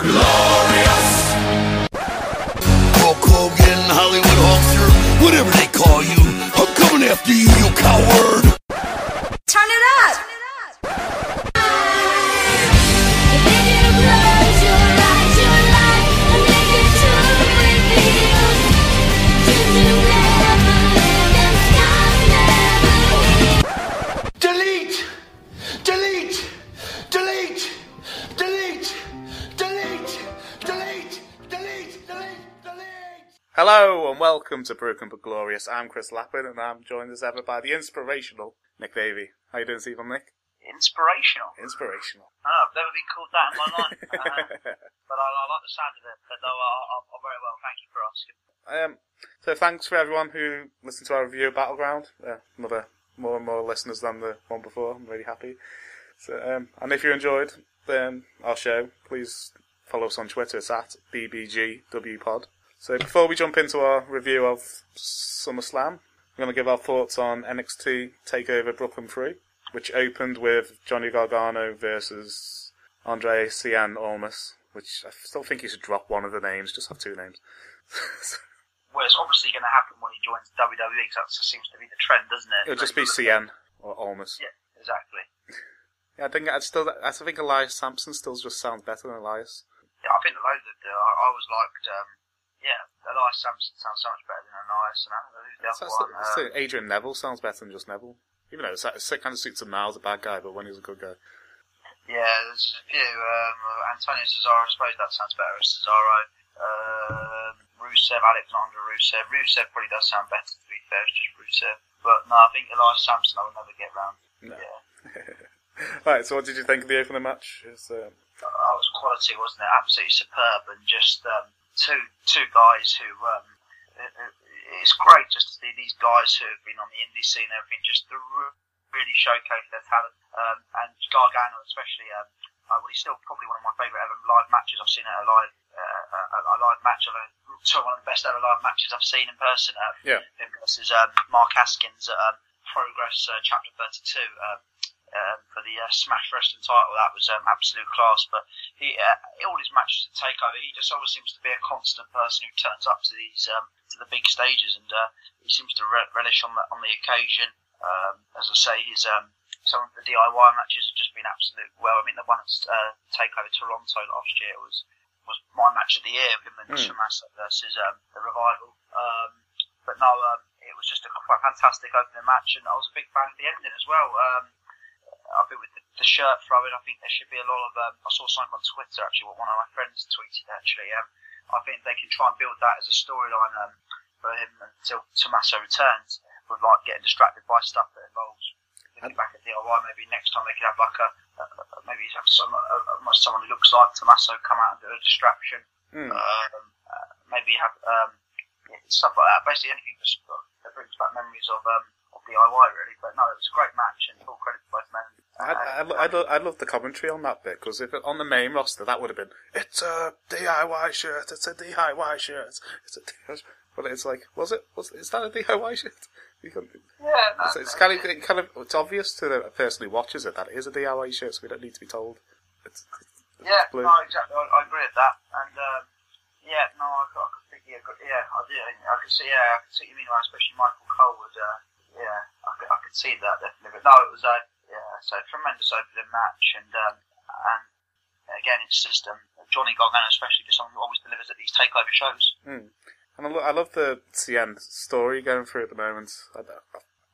Glorious! Hulk Hogan, Hollywood Hulkster, whatever they call you, I'm coming after you, you coward! Welcome to Broken but Glorious. I'm Chris Lappin and I'm joined as ever by the inspirational Nick Davey. How you doing, Stephen Nick? Inspirational. Inspirational. Oh, I've never been called that in my life. Uh, but I, I like the sound of it. But no, I, I'm very well. Thank you for asking. um, so thanks for everyone who listened to our review of Battleground. Uh, another more and more listeners than the one before. I'm really happy. So, um, and if you enjoyed um, our show, please follow us on Twitter. It's at BBGWPod. So before we jump into our review of SummerSlam, we're going to give our thoughts on NXT Takeover Brooklyn 3, which opened with Johnny Gargano versus Andre Cien Almas, which I still think you should drop one of the names, just have two names. Well, it's obviously going to happen when he joins WWE because that seems to be the trend, doesn't it? It'll just be Cien or Almas. Yeah, exactly. Yeah, I think I'd still. I think Elias Samson still just sounds better than Elias. Yeah, I think the the, I, I always liked, um, yeah, Elias Samson sounds so much better than Elias, and I don't know who's the other one. Uh, Adrian Neville sounds better than just Neville. Even though it's, it kind of suits him now as a bad guy, but when he's a good guy. yeah, there's a few. Um, Antonio Cesaro, I suppose that sounds better as Cesaro. Um, Rusev, Alexander Rusev. Rusev probably does sound better, to be fair, it's just Rusev. But no, I think Elias Samson I will never get round. No. Yeah. Right, so what did you think of the opening match? It's, um, that was quality, wasn't it? Absolutely superb, and just um, two two guys who. Um, it, it- it's great just to see these guys who have been on the indie scene have been just really showcase their talent. Um, and Gargano, especially, um, uh, well, he's still probably one of my favourite ever live matches I've seen at a live uh, a, a live match. Of a, so one of the best ever live matches I've seen in person. Um, Yeah. him versus um, Mark Haskins at um, Progress uh, Chapter 32. Um, for the uh, Smash Wrestling title. That was um, absolute class. But he, uh, all his matches at Takeover, he just always seems to be a constant person who turns up to these um, to the big stages, and uh, he seems to re- relish on the on the occasion. Um, as I say, his um, some of the DIY matches have just been absolute. Well, I mean, the one at uh, Takeover Toronto last year was was my match of the year, him and Mm. Versus um, the Revival. Um, but no, um, it was just a quite fantastic opening match, and I was a big fan of the ending as well. Um, I think with the, the shirt throwing, I think there should be a lot of. Um, I saw something on Twitter actually, what one of my friends tweeted actually. Um, I think they can try and build that as a storyline um, for him until Tommaso returns, with like getting distracted by stuff that involves looking back at DIY. Maybe next time they could have like a, a a- maybe have some almost someone who looks like Tommaso come out and do a distraction. hmm. Um, uh, maybe have um, yeah, stuff like that. Basically anything just, uh, that brings back memories of um, of DIY really. But no, it was a great match and full credit to both men. I, I, I, lo- I love the commentary on that bit because if it, on the main roster that would have been it's a DIY shirt, it's a DIY shirt, it's a DIY. shirt. But it's like, was it? Was is that a DIY shirt? You can, yeah, no, it's, it's kind of it kind of it's obvious to the person who watches it that it is a DIY shirt, so we don't need to be told. It's, it's Yeah, blue. no, exactly. I, I agree with that. And um, yeah, no, I, I could think, yeah, yeah, I do. I could see, yeah, I could see what you mean. Especially Michael Cole would, uh, yeah, I could, I could see that definitely. But no, it was a, yeah, so tremendous opening match, and um, and again, it's just um, Johnny Gargano, especially, just someone who always delivers at these takeover shows. Hmm. And I, lo- I love the Cien story going through at the moment. I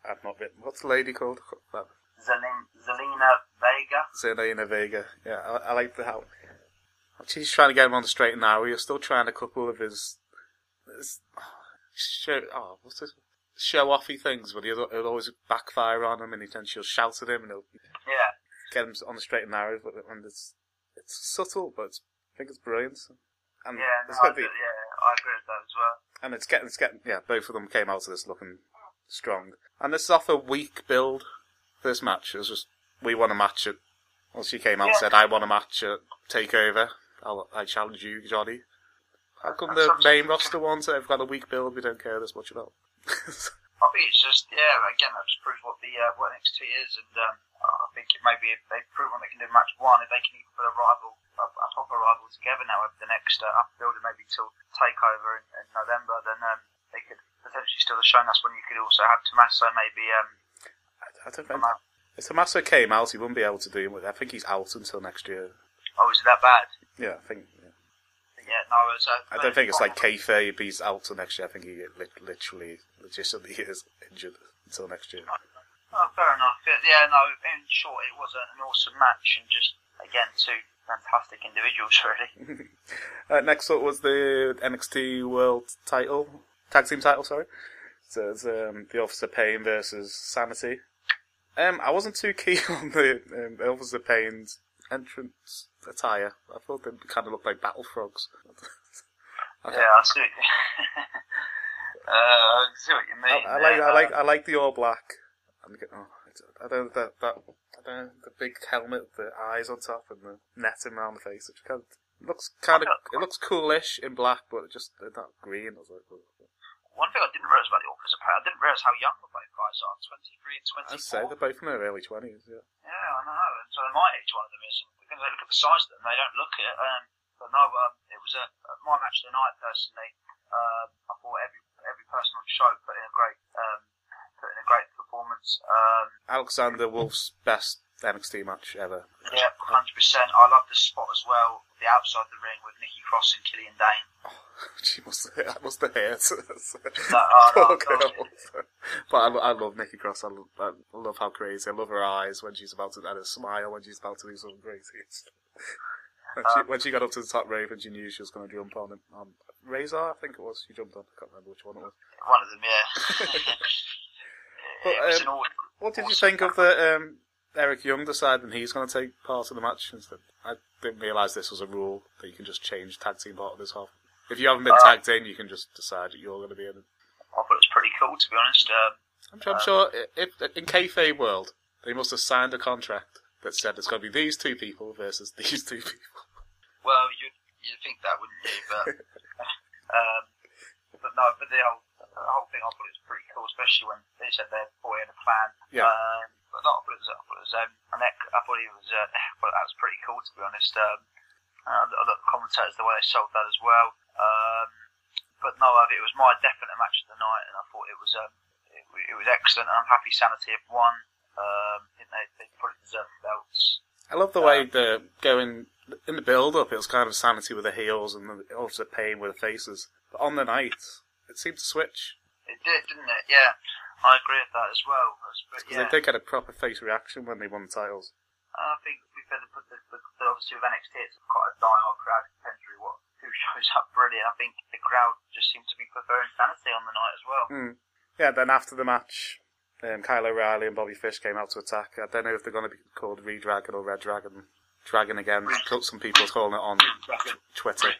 I've not written. What's the lady called? That Zelina Vega. Zelina Vega. Yeah, I, I like the how she's trying to get him on the straight and narrow. You're still trying a couple of his, his show. Oh, what's this? Show offy things, but he'll, he'll always backfire on him, and he, then she'll shout at him, and he'll Yeah, get him on the straight and narrow. But and it's it's subtle, but it's, I think it's brilliant. And yeah, no, I yeah, I agree with that as well. and it's getting, it's getting, yeah, both of them came out of this looking strong. And this is off a weak build. This match it was just we want a match at. Well, she came out and said, "I want a match at Takeover. I'll, I challenge you, Johnny." How come the main roster ones that have got a weak build we don't care this much about? I think it's just yeah. Again, that just proves what the uh, what NXT is, and um, I think it maybe if they've proven they can do match one, if they can even put a rival, a, a proper rival together now over the next uh, up building maybe till takeover in, in November, then um, they could potentially still have shown that's when you could also have Tommaso maybe. Um, I, I don't think. out. If Tommaso came out, he wouldn't be able to do it. I think he's out until next year. Oh, is it that bad? Yeah, I think. Yeah. No, it's. Uh, I don't think it's like kayfabe. He's out till next year. I think he li- literally, legitimately is injured until next year. Oh, fair enough. Yeah, yeah, no. In short, it was an awesome match, and just again two fantastic individuals, really. Uh, next up was the NXT World Title, Tag Team Title. Sorry, so it's um, the Authors of Pain versus Sanity. Um, I wasn't too keen on the um, Authors of Pain's entrance attire. I thought they kind of looked like battle frogs. Okay. Yeah, I see. uh, I see what you mean. I like, there. I like, I like the all black. I'm get- oh, I don't that that I don't the big helmet, the eyes on top, and the netting around the face. Which kind of, looks kind of it looks coolish in black, but it just not green. I was like. One thing I didn't realise about the Officer Pay, I didn't realise how young the both guys are, 23 and 24. I'd say they're both in their early twenties. Yeah. Yeah, I know. And so my age, one of them is. And because they look at the size of them, they don't look it. Um, but no, um, it was a, my match of the night personally. Um, I thought every every person on the show put in a great um, put in a great performance. Um, Alexander Wolfe's best NXT match ever. yeah, hundred percent. I love the spot as well. The outside the ring with Nikki Cross and Killian Dain. She must that must have. Oh, no, Poor no. But I, I love Nikki Cross. I love, I love how crazy. I love her eyes when she's about to and her smile when she's about to do something crazy. When she, when she got up to the top rope and she knew she was going to jump on him, on Rezar, I think it was. She jumped on. I can't remember which one it was. One of them, yeah. But, um, What did you think of the um, Eric Young deciding he's going to take part in the match instead? I didn't realise this was a rule that you can just change tag team part of this half. If you haven't been Uh, tagged in, you can just decide that you're going to be in. I thought it was pretty cool, to be honest. Um, I'm sure, I'm sure i- if, in kayfabe world, they must have signed a contract that said it's going to be these two people versus these two people. Well, you'd you'd think that, wouldn't you? But um, but no, but the whole the whole thing I thought it was pretty cool, especially when they said their boy had a plan. Yeah. Um, but no, I thought it was, I thought it was um, I thought he was. Uh, thought that was pretty cool, to be honest. Um, uh, the, the commentators, the way they sold that as well. Um, but no, it was my definite match of the night, and I thought it was um, it, it was excellent. And I'm happy Sanity have won. Um, they they probably deserve the belts. I love the way they're going in the build-up. It was kind of sanity with the heels and the also pain with the faces. But on the night, it seemed to switch It did, didn't it? Yeah, I agree with that as well. Because yeah, they did get a proper face reaction when they won the titles. I think we've got to put the, the, the obviously with NXT it's quite a die-hard crowd up brilliant. I think the crowd just seemed to be preferring Sanity on the night as well. Mm. Yeah. Then after the match, um, Kyle O'Reilly and Bobby Fish came out to attack. I don't know if they're going to be called Redragon or Red Dragon. Dragon again. Some people calling it on Twitter.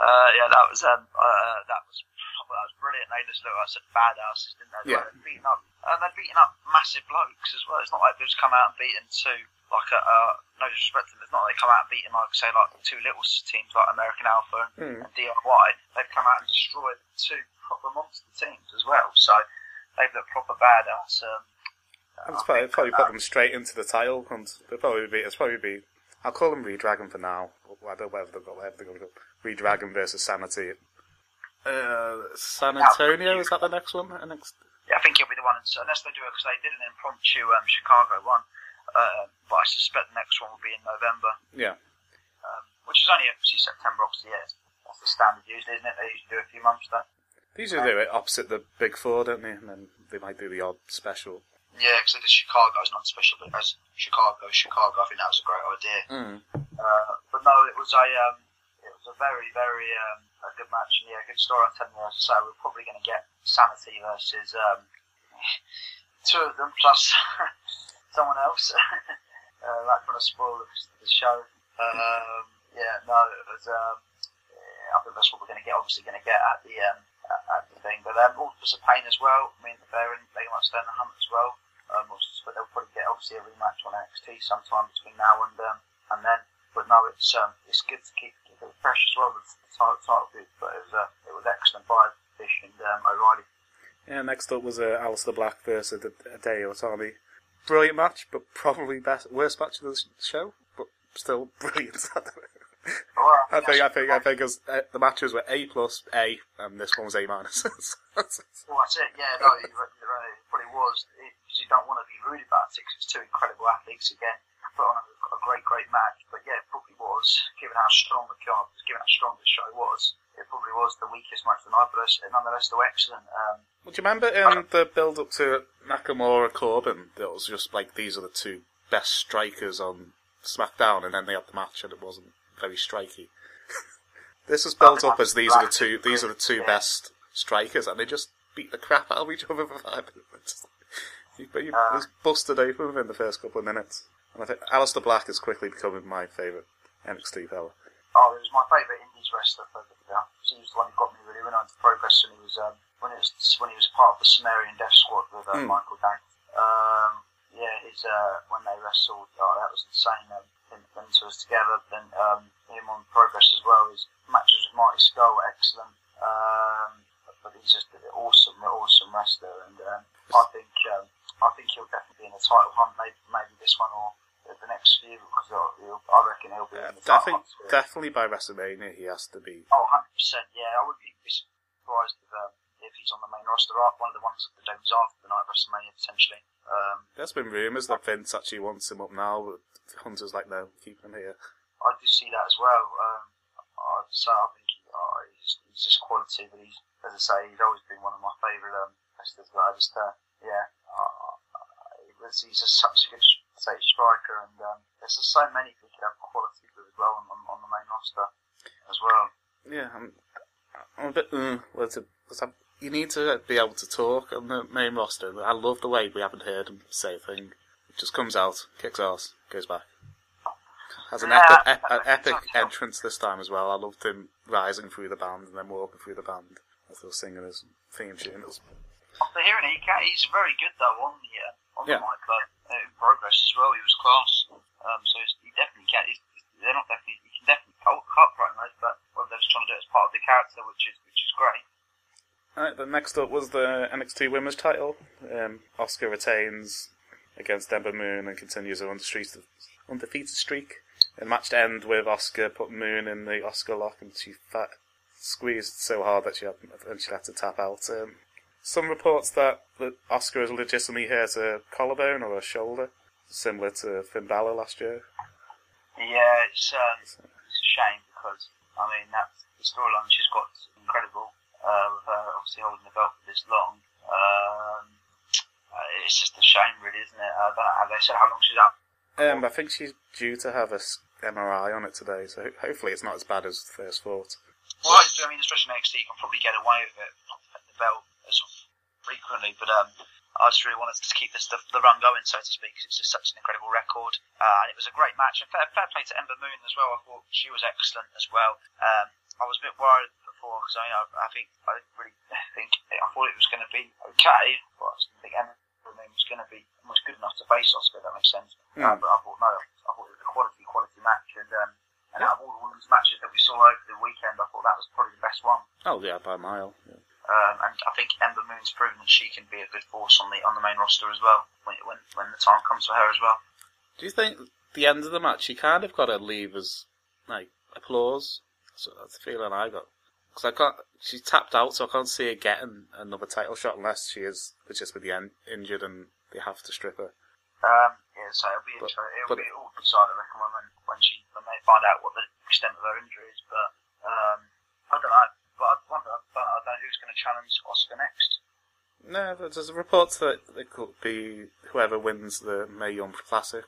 Uh, yeah, that was um, uh, that was well, that was brilliant. They just looked like some badasses, didn't they? Yeah. They're beating up, and they're beating up massive blokes as well. It's not like they've just come out and beaten two like a uh, no disrespect to them. It's not like they come out and beaten like say like two little teams like American Alpha Mm. and DIY. They've come out and destroyed two proper monster teams as well. So they've looked proper badass. Um, And I it's probably, probably put them straight into the title, and they'll probably be. It's probably be. I'll call them Redragon for now. I don't know whether they've got whatever they're going to go. Redragon versus Sanity. Uh, San Antonio is that the next one? Uh, next. Yeah, I think he'll be the one, so unless they do it because they did an impromptu um, Chicago one. Uh, but I suspect the next one will be in November, Yeah. um, which is only obviously September. Obviously, yeah, that's the standard usually, isn't it? They usually do a few months there. They usually do it opposite the Big Four, don't they? And then they might do the odd special. Yeah, because they did Chicago's not special, but as Chicago, Chicago, I think that was a great idea. Mm. Uh, but no, it was a um, it was a very very um, a good match and yeah, good story. You, as I say, we're probably going to get Sanity versus um, two of them plus someone else. uh, that kind of spoiled the, show. Um, yeah, no, it was. Um, yeah, I think that's what we're going to get. Obviously, going to get at the um, at, at the thing, but um, Authors of Pain as well. I mean, they're in, they might stay in the hunt as well. Um, but they'll probably get obviously a rematch on NXT sometime between now and um, and then. But no, it's um, it's good to keep, keep it fresh as well. The title, title bid, but it was uh, it was excellent by Fish and um, O'Reilly. Yeah. Next up was uh, Aleister Black versus Hideo Itami. Brilliant match, but probably best worst match of the show. But still brilliant. I think I think I think as, uh, the matches were A plus A, and this one was A minus. Well, that's it. Yeah, no, you're, you're right. It probably was because you don't want to be rude about it. Cause it's two incredible athletes again. Put on a, a great, great match. But yeah, it probably was. Given how strong the card was, given how strong the show was, it probably was the weakest match of the night. But it's- nonetheless, still excellent. Um, Well, do you remember in the build up to Nakamura Corbin? It was just like these are the two best strikers on SmackDown, and then they had the match, and it wasn't very striky. this was built up as these are the two these are the two best strikers, and they just beat the crap out of each other for five minutes. But you Uh. was busted open within the first couple of minutes, and I think Aleister Black is quickly becoming my favourite NXT fella. Oh, he was my favourite Indies wrestler for the yeah. He was the one who got me really when I went to Progress, and he was um, when it was when he was part of the Sumerian Death Squad with uh, Hmm. Michael Dane. Um, yeah, his uh, when they wrestled, oh, that was insane. Um, him, them two was together, then um, him on Progress as well. His matches with Marty Scurll were excellent. Um, but he's just an awesome, awesome wrestler, and um, I think um, I think he'll definitely be in the title hunt. Maybe maybe this one or the next few because I reckon he'll be Yeah, in the I title think for definitely by WrestleMania he has to be. Oh, 100%, yeah. I wouldn't be surprised if, um, if he's on the main roster. One of the ones that the Domes after the night of WrestleMania, potentially. Um, There's been rumours that Vince actually wants him up now, but Hunter's like, no, keep him here. I do see that as well. Um, I, so I think he, uh, he's, he's just quality, but he's, as I say, he's always been one of my favourite um, wrestlers. But I just, uh, yeah, he he's just such a good say, striker, and um, there's just so many who could have quality with as well on, on, on the main roster as well. Yeah, I'm, I'm a bit. What's it? What's that? You need to be able to talk on the main roster. I love the way we haven't heard him say a thing. It just comes out, kicks ass, goes back. Has an Yeah, epic, ep- an epic entrance this time as well. I loved him rising through the band and then walking through the band as they were singing his theme tune. After hearing it, he he's very good though on the uh, on Yeah. the mic. Uh, in progress as well, he was class. Um, so he definitely can. He's, they're not definitely. He can definitely cut, cut promos, but well, they're just trying to do it as part of the character, which is which is great. Alright, the next up was the NXT Women's title. Um, Asuka retains against Ember Moon and continues her undefeated, undefeated streak. The match to end with Asuka putting Moon in the Asuka lock and she fat, squeezed so hard that she had, eventually had to tap out. Um, some reports that, that Asuka has legitimately hurt a collarbone or a shoulder, similar to Finn Balor last year. Yeah, it's um, it's a shame because I mean that the storyline she's got is incredible. Uh, with her obviously holding the belt for this long. Um, uh, it's just a shame, really, isn't it? I don't know. Have they said how long she's out? Um, I think she's due to have a MRI on it today, so hopefully it's not as bad as first thought. Well, I mean, especially next week, you can probably get away with it the belt frequently, but um, I just really wanted to keep this the, the run going, so to speak, 'cause it's just such an incredible record, uh, and it was a great match. And fair, fair play to Ember Moon as well. I thought she was excellent as well. Um, I was a bit worried before because I, mean, I, I think I didn't really think I thought it was going to be okay, but I didn't think Ember Moon was going to be almost good enough to face Asuka. If that makes sense. Uh, Hmm. but I thought no, I thought it was a quality, quality match, and um, and out of all the women's matches that we saw over the weekend, I thought that was probably the best one. Oh yeah, by a mile. Yeah. Um, and I think Ember Moon's proven that she can be a good force on the on the main roster as well when when, when the time comes for her as well. Do you think the end of the match she kind of got to leave as like applause? So that's the feeling I got. Because I can't. She's tapped out, so I can't see her getting another title shot unless she is legitimately in, injured and they have to strip her. Um, yeah, so it'll be But- It'll but- be all decided, I reckon, when when she when they find out what the extent of her injury is. But um, I don't know. But I wonder. Don't, I don't know who's going to challenge Asuka next. No, but there's reports that it could be whoever wins the Mae Young Classic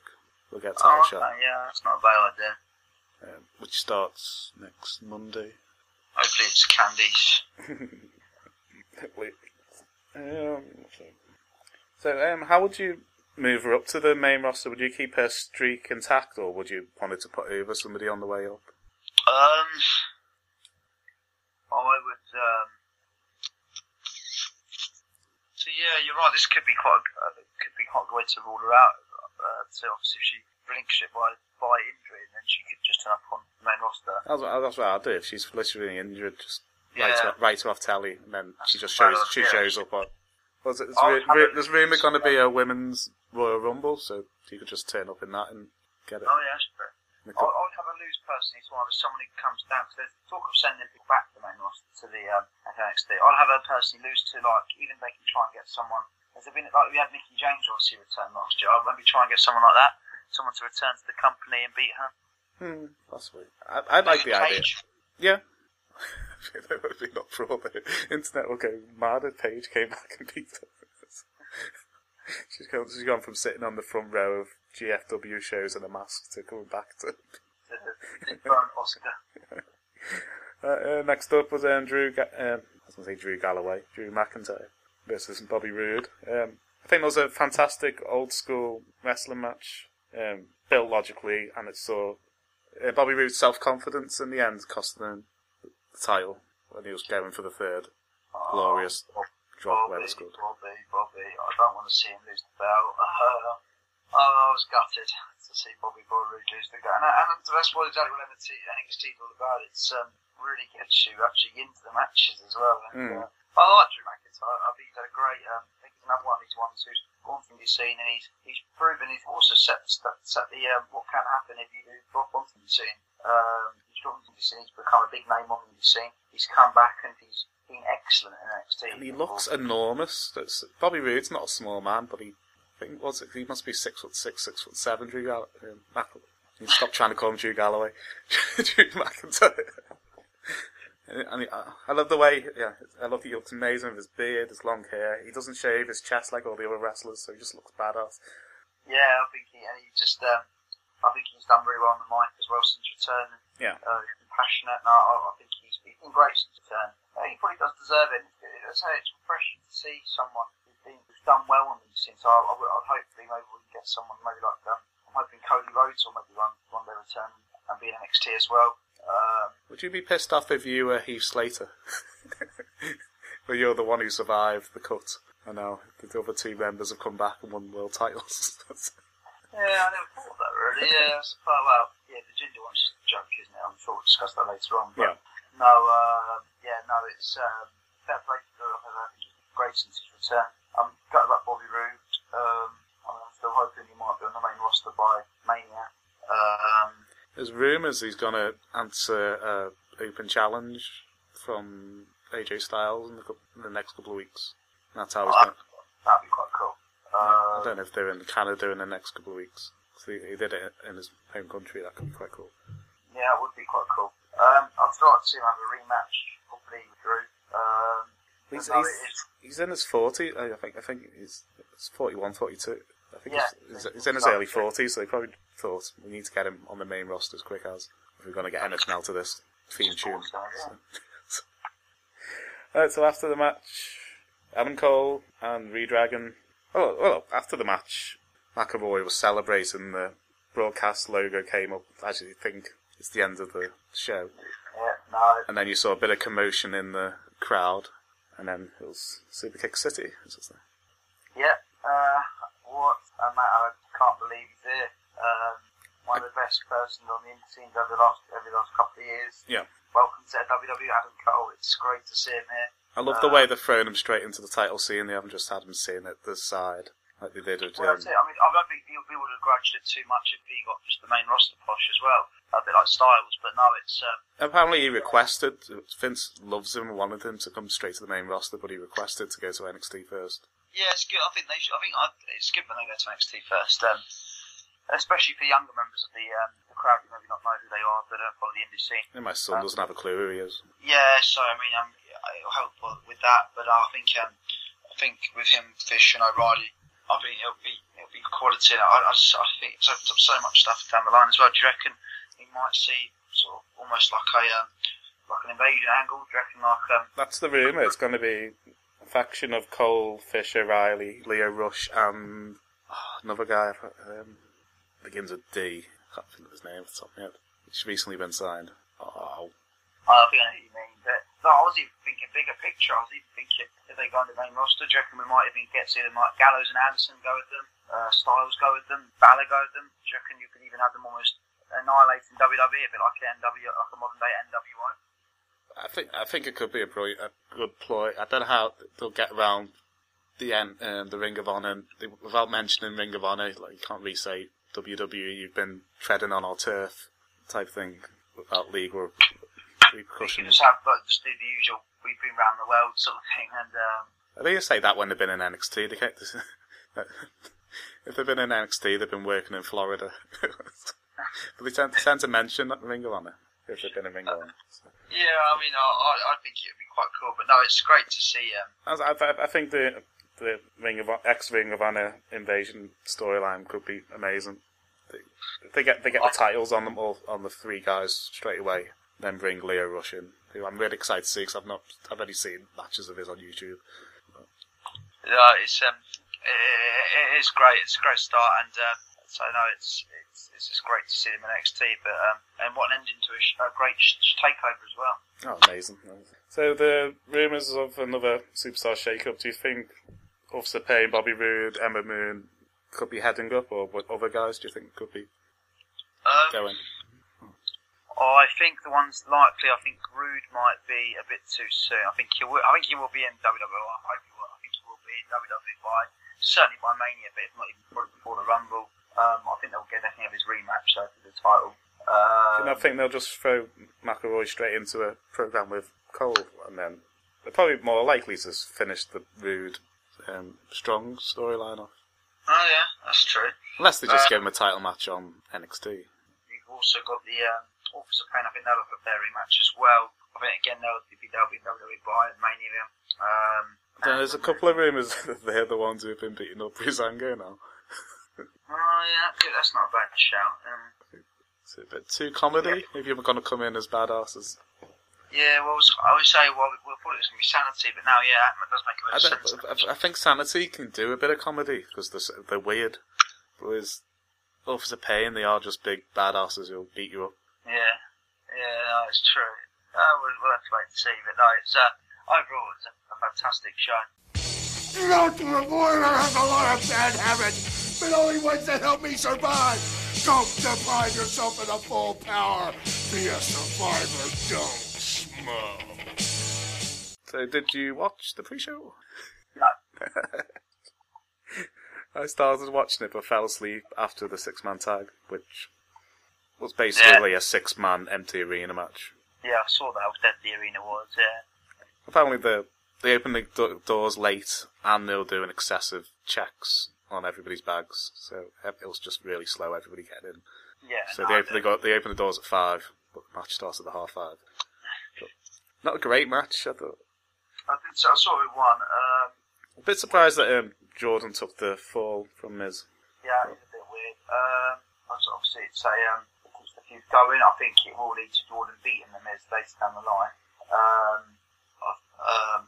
will get title Oh, shot, okay, yeah, that's not a bad idea. um, which starts next Monday. Hopefully, it's Candice. um, so, so um, how would you move her up to the main roster? Would you keep her streak intact, or would you want her to put over somebody on the way up? Um, I would. Um, so yeah, you're right. This could be quite. A, uh, could be quite a good way to rule her out. Uh, so obviously, if she relinquishes it by by injury, then she could just turn up on the main roster. That's what, that's what I'll do. If she's literally injured, just write, Yeah. her, write her off telly, and then she just shows she yeah. shows up on. Was it? There's, there's rumour going to be a women's Royal Rumble, so you could just turn up in that and get it. Oh yeah, that's true. I person is one of someone who comes down to there's talk of sending people back to the main roster to the um, NXT. I'll have a person lose to like even if they can try and get someone. Has there been like we had Mickie James obviously return last year? I'll maybe try and get someone like that, someone to return to the company and beat her. Hmm, sweet. I, I like the idea. Yeah. that would be not for all the internet will go mad if Paige came back and beat her. she's gone, she's gone from sitting on the front row of GFW shows in a mask to coming back to. Asuka. Uh, uh, next up was um, Drew. Ga- um, I was going to say Drew Galloway, Drew McIntyre versus Bobby Roode. Um, I think it was a fantastic old school wrestling match, um, built logically, and it saw uh, Bobby Roode's self confidence in the end costing him the title when he was going for the third glorious Oh, drop Bobby, where it's good. Bobby, Bobby. I don't want to see him lose the belt. Oh, I was gutted to see Bobby Bobby lose the belt. And, and that's what exactly what NXT NXT is all about. It's um, really gets you actually into the matches as well. And, Mm. uh, I like Drew McIntyre. I think he's had a great. Um, I think he's another one of these ones who's gone from the scene, and he's he's proven he's also set set the um, what can happen if you do drop onto the scene. Um, he's dropped onto the scene. He's become a big name on the scene. He's come back and he's been excellent in NXT. And he looks enormous. That's, Bobby Roode's not a small man, but he think what's it? He must be six foot six, six foot seven. Drew Gall- um, Mac- stop trying to call him Drew Galloway, Drew McIntyre. And and he, I I love the way, yeah, I love that he looks amazing with his beard, his long hair. He doesn't shave his chest like all the other wrestlers, so he just looks badass. Yeah, I think he, and he just, um, I think he's done very well on the mic as well since returning. Yeah. Uh, he's been passionate, and I, I think he's, he's been great since return. Uh, he probably does deserve it. It's, it's refreshing to see someone who's, been, who's done well on these things. So I, I, I'd hopefully maybe we can get someone maybe like, um, I'm hoping Cody Rhodes or maybe one, one day return and be in NXT as well. Um, Would you be pissed off if you were Heath Slater? but you're the one who survived the cut. I know the other two members have come back and won world titles. Yeah, I never thought of that really. Yeah, I suppose, well, yeah, the ginger one's just a joke, isn't it? I'm sure we'll discuss that later on. But Yeah. No, uh, yeah, no, it's um, fair play to Drew. I think great since his return. I'm gutted about Bobby Roode. Um, I'm still hoping he might be on the main roster by Mania. Um, There's rumours he's going to answer a open challenge from AJ Styles in the, in the next couple of weeks. That's how he's going. that'd be quite cool. I Uh, don't know if they're in Canada in the next couple of weeks. he, he did it in his home country. That could be quite cool. yeah, it would be quite cool. Um, I'd still like to see him have a rematch, probably with Drew. Um, He's, he's, he's in his 40s. I think I think he's it's 41, 42. I think Yeah. he's, he's, he's in his early 40s, so they probably thought we need to get him on the main roster as quick as if we're going to get anything out of this theme tune. Yeah. Alright, so after the match, Adam Cole and Redragon. Oh, well, after the match, McAvoy was celebrating. The broadcast logo came up. As you think it's the end of the show, Yeah, no, and then you saw a bit of commotion in the crowd, and then it was Superkick City. is it? Yeah, uh, what a matter! I can't believe he's here. Um, one of the best persons on the indie scene over the last over the last couple of years. Yeah. Welcome to WWE, Adam Cole. It's great to see him here. I love the way they've thrown him straight into the title scene. They haven't just had him sitting at the side like they did with. Well, Um. I mean, I don't think people would have grudged it too much if he got just the main roster posh as well, a bit like Styles. But no, it's um, apparently, he requested. Vince loves him, and wanted him to come straight to the main roster, but he requested to go to NXT first. yeah, it's good. I think they should. I think I, it's good when they go to NXT first, um, especially for younger members of the um, the crowd who maybe not know who they are, but don't follow the indie scene. And my son doesn't have a clue who he is. Yeah, so I mean, um, it'll help with that. But I think, um, I think with him, Fish and O'Reilly, I think it'll be it'll be quality. I, I, just, I think it's opened up so much stuff down the line as well. Do you reckon we might see sort of almost like a um, like an invasion angle? Do you reckon like um, That's the rumor. It's going to be a faction of Cole, Fisher, Riley, Lio Rush, and oh, another guy um, begins with D. I can't think of his name off the top of my head. He's recently been signed. Oh, I think I know what you mean. But no, I was even thinking bigger picture. I was even thinking if they go on the main roster, do you reckon we might even get to them like Gallows and Anderson go with them, uh, Styles go with them, Balor go with them? Do you reckon you could even have them almost annihilating WWE a bit like NW, like a modern day NWO? I think I think it could be a brilliant, a good ploy. I don't know how they'll get around the end, um, the Ring of Honor without mentioning Ring of Honor. Like you can't really say WWE. You've been treading on our turf, type thing. without legal You repercussions. just have like, just do the usual. We've been round the world sort of thing, and um, I think you say that when they've been in NXT. They get this, if they've been in NXT, they've been working in Florida. but they tend, tend to mention Ring of Honor if they've been in Ring of Honor. So. yeah, I mean, I, I, I think it would be quite cool. But no, it's great to see. Um, I, I, I think the the Ring of ex Ring of Honor invasion storyline could be amazing. They, they get they get the titles on them all on the three guys straight away. Then bring Lio Rush in, who I'm really excited to see because I've not I've only seen matches of his on YouTube. yeah, it's um, it, it is great. It's a great start, and uh, so no, it's it's just great to see them in NXT. But um, and what an ending to a, sh- a great sh- sh- takeover as well. Oh, amazing! So the rumours of another superstar shake-up. Do you think Authors of Pain, Bobby Roode, Ember Moon could be heading up, or what other guys do you think could be Um, going? I think the ones likely, I think Roode might be a bit too soon. I think he will. I think he will be in WWE. I hope he will. I think he will be in WWE by certainly by Mania, but if not even before the Rumble. Um, I think they'll get definitely have his rematch though for the title. Do you Um, not think they'll just throw McElroy straight into a program with Cole, and then they're probably more likely to finish the Roode um, Strong storyline off, oh yeah, that's true. unless they just Uh, give him a title match on NXT. You've also got the um, Authors of Pain. I think they'll have their rematch as well. I think again they'll be they'll be WWE by Mania. Um, there's a couple of rumours that they're the ones who've been beating up Breezango now. Oh yeah, that's good. That's not a bad shout. Um, It's a bit too comedy. If you're going to come in as badasses, yeah, well, I was- I would say well, we we thought it was going to be Sanity, but now yeah, that does make a I, bit of sense. I, I think Sanity can do a bit of comedy because they're, s- they're weird. Whereas Authors of Pain, they are just big badasses who'll beat you up. Yeah, yeah, no, it's true. Uh, we'll, we'll have to wait and see, but no, it's uh, overall it's a, a fantastic show. Dr. Reporter has a lot of bad habits, but only ones that help me survive. Don't deprive yourself of the full power. Be a survivor. Don't smoke. So, did you watch the pre-show? No. I started watching it but fell asleep after the six-man tag, which was basically a six-man empty arena match. Yeah, I saw that. How dead the arena was. Yeah. Apparently, the they open the do- doors late and they'll do an excessive checks on everybody's bags, so it was just really slow. Everybody getting in. Yeah. So no, they open, they, got, they open the doors at five, but the match starts at the half five. But not a great match, I thought. I, did, so I saw who won. Um, A bit surprised that um, Jordan took the fall from Miz. yeah, it's a bit weird. Um, obviously, it's a um, if the feud going, I think it will lead to Jordan beating the Miz later down the line. Um, I, um,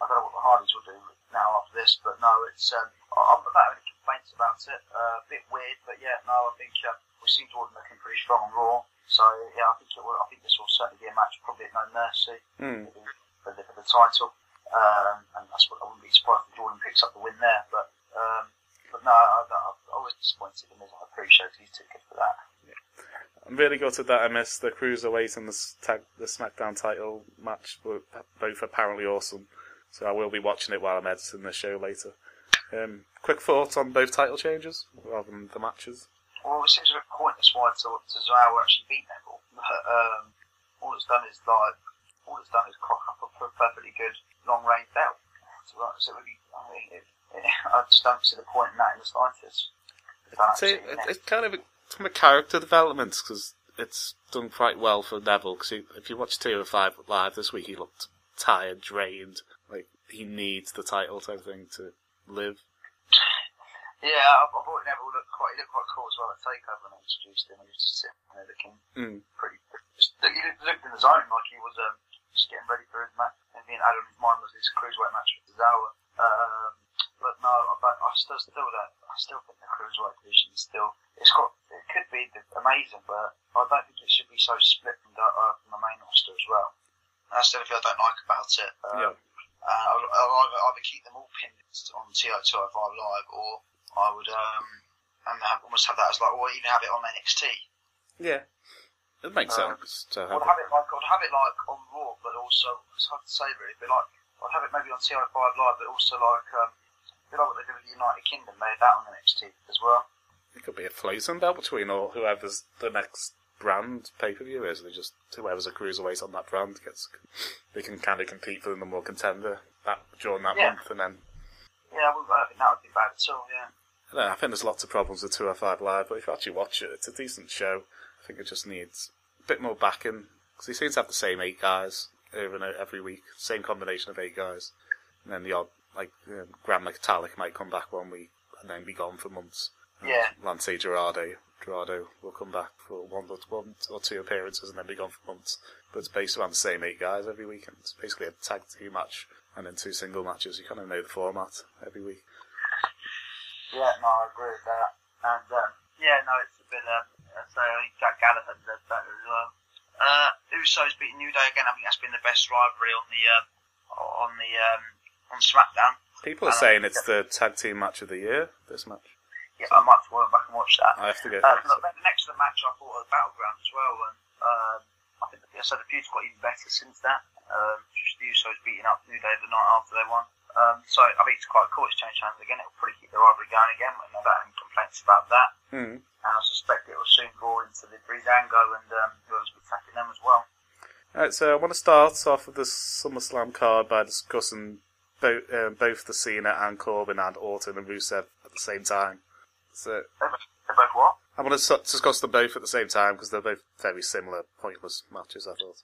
I don't know what the Hardys will do now after this, but no, it's um, I- I'm not having any complaints about it. Uh, a bit weird, but yeah, no, I think uh, we've seen Jordan looking pretty strong on Raw, so yeah, I think it will. I think this will certainly be a match, probably at No Mercy Hmm. for the, for the title, um, and that's what I wouldn't be surprised if Jordan picks up the win there. But um, but no, I, I, I was disappointed in Miz on the pre-show 'cause he's too good for that. I'm really gutted that I missed the cruiserweight and the tag, the SmackDown title match. Were both apparently awesome, so I will be watching it while I'm editing the show later. Um, quick thoughts on both title changes rather than the matches. Well, it seems a bit pointless why to, to Zhao actually beat Neville. um, all it's done is like, all it's done is cock up a perfectly good long range belt. So, like, so really, I mean, it, it, I just don't see the point in that in the slightest. So it, it. it's kind of a, from a character development because it's done quite well for Neville. Because if you watch two or five live this week, he looked tired, drained, he needs the title type thing to live. Yeah, I, I thought Neville looked quite, he looked quite cool as well at Takeover when they introduced him. He was just sitting there looking Mm. pretty, just, he looked, in the zone like he was um, just getting ready for his match. And being his mind was his cruiserweight match with Zawa. Um, but no, I, but I still, still that, I still think the cruiserweight division is still, it's got, it could be amazing, but I don't think it should be so split from the, uh, from the main roster as well. That's the only thing I don't like about it. Um, Yeah. Uh, I'll, I'll either, either keep them all pinned on Ti TO205 Live, or I would um, and have, almost have that as like, or even have it on NXT. Yeah, it makes Um, sense to I'd have. have it like I'd have it like on Raw, but also it's hard to say really, but like I'd have it maybe on TI5 Live, but also like um, a bit like what they did with the United Kingdom, they had that on NXT as well. It could be a floating belt between or whoever's the next brand pay per view is. They just whoever's a cruiserweight on that brand gets they can kind of compete for the number one contender that during that Yeah. month, and then Yeah, I wouldn't- I think that would be bad at all. Yeah. I, don't know, I think there's lots of problems with 205 Live, but if you actually watch it, it's a decent show. I think it just needs a bit more backing because they seem to have the same eight guys over and over every week, same combination of eight guys, and then the odd like um, Gran Metalik might come back one week and then be gone for months. Yeah. Lance Gerardo, Gerardo will come back for one or, one or two appearances and then be gone for months. But it's based around the same eight guys every week, and it's basically a tag team match and then two single matches. You kind of know the format every week. Yeah, no, I agree with that. And um, yeah, no, it's a bit. Um, so I think Jack Gallagher does better as well. Uh, Usos beating New Day again. I think that's been the best rivalry on the um, on the um, on SmackDown. People are Uh, saying it's the tag team match of the year. This match, Yeah, I might have to go back and watch that. I have to go. Uh, look, next to the match, I thought of the battleground as well, and um, I think I said the feud's got even better since that. Um, just the Usos beating up New Day the night after they won. Um, so I think it's quite cool. It's changed hands again. It'll probably keep the rivalry going again. I don't have any complaints about that. Hmm. And I suspect it will soon draw into the Breezango and um, whoever's attacking them as well. Alright, so I want to start off with the SummerSlam card by discussing both, uh, both the Cena and Corbin and Orton and Rusev at the same time. So They're both, they're both what? I want to discuss them both at the same time because they're both very similar, pointless matches. I thought.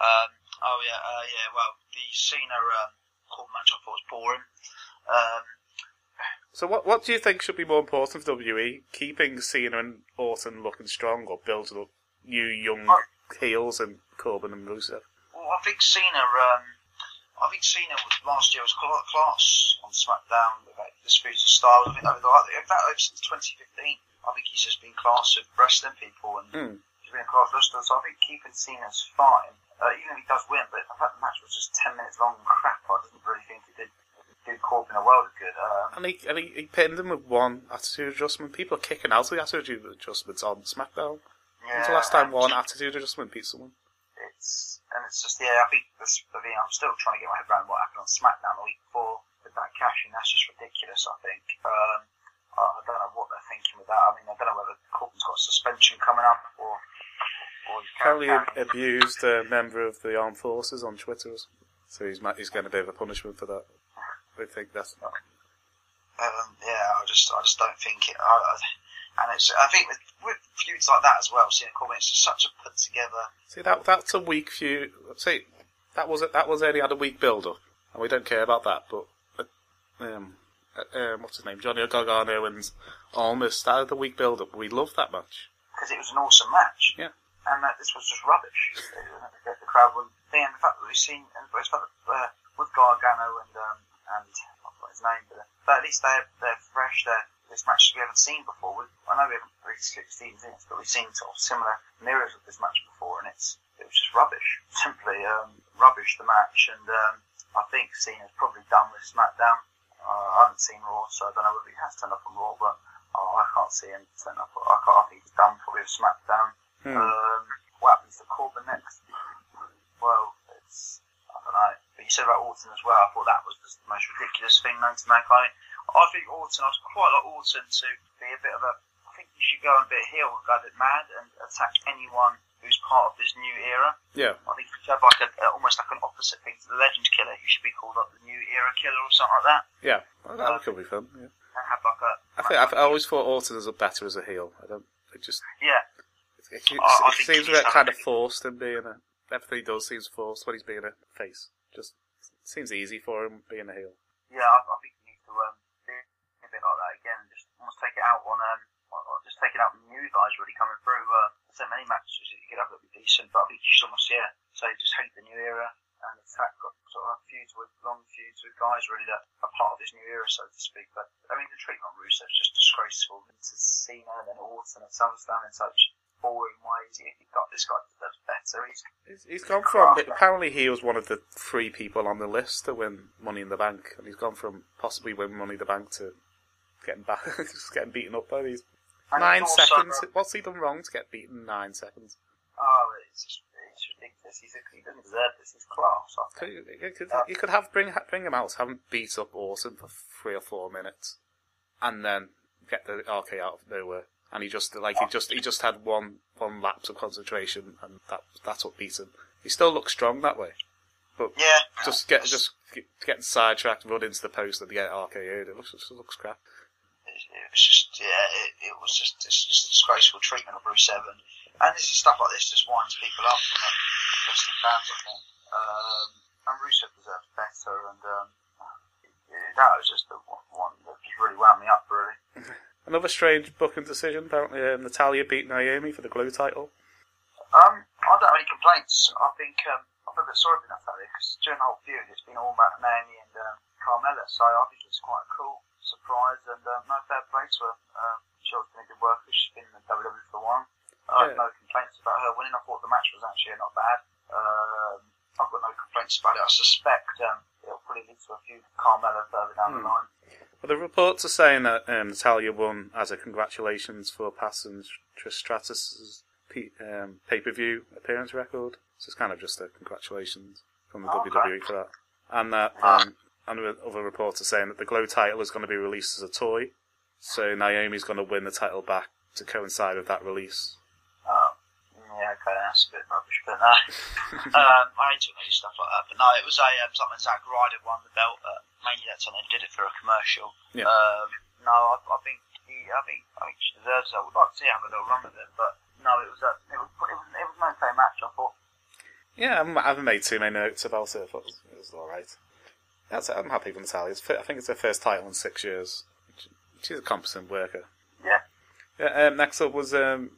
Um, oh yeah, uh, yeah. Well, the Cena um, Corbin match I thought was boring. Um, So what what do you think should be more important for WWE? Keeping Cena and Orton looking strong, or building up new young heels and Corbin and Rusev? Well, I think Cena. Um, I think Cena was last year was cla- class on SmackDown like, the Spirits of Styles. I think that was like, since 2015, I think he's just been class of wrestling people and Hmm. he's been a class wrestler. So I think keeping Cena's fine, uh, even if he does win. But the fact the match was just 10 minutes long and crap, I didn't really think it did do Corbin a world of good. Um, And he and he, he pinned him with one attitude adjustment. People are kicking out of the attitude adjustments on SmackDown. yeah, When's the last time one attitude adjustment beat someone? It's and it's just yeah. I think this, I mean, I'm still trying to get my head around what happened on SmackDown the week before with that cash, and that's just ridiculous. I think. Um, I, don't know what they're thinking with that. I mean, I don't know whether Corbin's got a suspension coming up or or Apparently abused a member of the armed forces on Twitter, so he's he's getting a bit of a punishment for that. I think that's Um, yeah, I just, I just don't think it. I, I, and it's, I think with, with feuds like that as well, seeing Corbin, it's just such a put together. see that that's a weak feud. See that was it. that was only had a weak build up, and we don't care about that. But uh, um, uh, um, what's his name, Johnny Gargano and almost that had the weak build up. We love that match. because it was an awesome match. Yeah. And uh, this was just rubbish. the, the crowd wouldn't. And the fact that we've seen, and the fact that uh, with Gargano and um, and I forgot his name, but, but at least they're they're fresh. They're this matches we haven't seen before. We, I know we haven't really six seasons in, but we've seen sort of similar mirrors of this match before, and it's it was just rubbish. Simply um, rubbish the match, and um, I think Cena's probably done with SmackDown. Uh, I haven't seen Raw, so I don't know whether he has turned up on Raw, but oh, I can't see him turn up. I, can't, I think he's done probably with SmackDown. Hmm. Um, what happens to Corbin next? Well, it's I don't know. But you said about Orton as well. I thought that was just the most ridiculous thing known to mankind. I think Orton. I was quite like Orton to be a bit of a. I think he should go on a bit heel, go a bit mad, and attack anyone who's part of this new era. Yeah, I think he should have like a, almost like an opposite thing to the Legend Killer. He should be called like the New Era Killer or something like that, yeah, well, that could be fun. Yeah. and have like a. I think I've, I always thought Orton is a better as a heel. I don't. It just Yeah, it, it, I- I it seems a bit kind of forced in being a. Everything he does seems forced when he's being a face. Just seems easy for him being a heel. yeah. I, I think he needs to um, be a bit like that again, and just take it out on um, or just take it out on new guys really coming through. Uh, so many matches that you could have that would be decent, but I think you should almost yeah. So you just hate the new era and attack got sort of feuds with long feuds with guys really that are part of this new era, so to speak. But I mean, the treatment on Rusev's just disgraceful. Into Cena and then Orton and SummerSlam in such boring ways. You think, God, this guy deserves better. He's He's, he's gone from apparently he was one of the three people on the list to win Money in the Bank, and he's gone from possibly win Money in the Bank to getting back, just getting beaten up by these and nine seconds. uh, What's he done wrong to get beaten nine seconds? Oh, it's just it's ridiculous. He's, he doesn't deserve this. He's class. I Could, you, could, you could have bring bring him out, have him beat up Orton for three or four minutes, and then get the RK out of nowhere and he just like he just he just had one one lapse of concentration, and that that's what beat him. He still looks strong that way, but Yeah. just get just get, getting sidetracked, run into the post and get RKO'd. It looks it looks crap. Was just yeah, it, it was just it's just a disgraceful treatment of Rusev, and this is stuff like this just winds people up from the wrestling fans. I think, um, and Rusev deserves better, and um, yeah, that was just the one- that just really wound me up, really. Another strange booking decision. Apparently, um, Natalya beat Naomi for the Glow title. Um, I don't have any complaints. I think um, I feel a bit sorry for Natalya because during the whole feud it's been all about Naomi and um, Carmella, so I think it's quite cool surprise and um, no fair play to her. Um, she was doing good work. She's been in the WWE for a while. I have no complaints about her winning. I thought the match was actually not bad. Um, I've got no complaints about it. I suspect um, it'll probably lead to a few Carmella further down the Hmm. line. Well, the reports are saying that um, Natalya won as a congratulations for passing Trish Stratus's P- um, pay-per-view appearance record. So it's kind of just a congratulations from the Okay. WWE for that. And that um, and other reports are saying that the Glow title is going to be released as a toy. So Naomi's going to win the title back to coincide with that release. Um, yeah, okay, that's a bit rubbish, but no. um, I hate talking about stuff like that, but no, it was a um, something Zack Ryder won the belt. Uh, mainly that's something did it for a commercial. Yeah. Um, no, I, I think he, I think I think she deserves it. I would like to see have a little run with it, but no, it was a, it was it was, it was an okay match. I thought. Yeah, I haven't made too many notes about it. I thought it was, it was all right. That's, I'm happy with Natalya. It's, I think it's her first title in six years. She's a competent worker. Yeah. Yeah. Um, next up was um,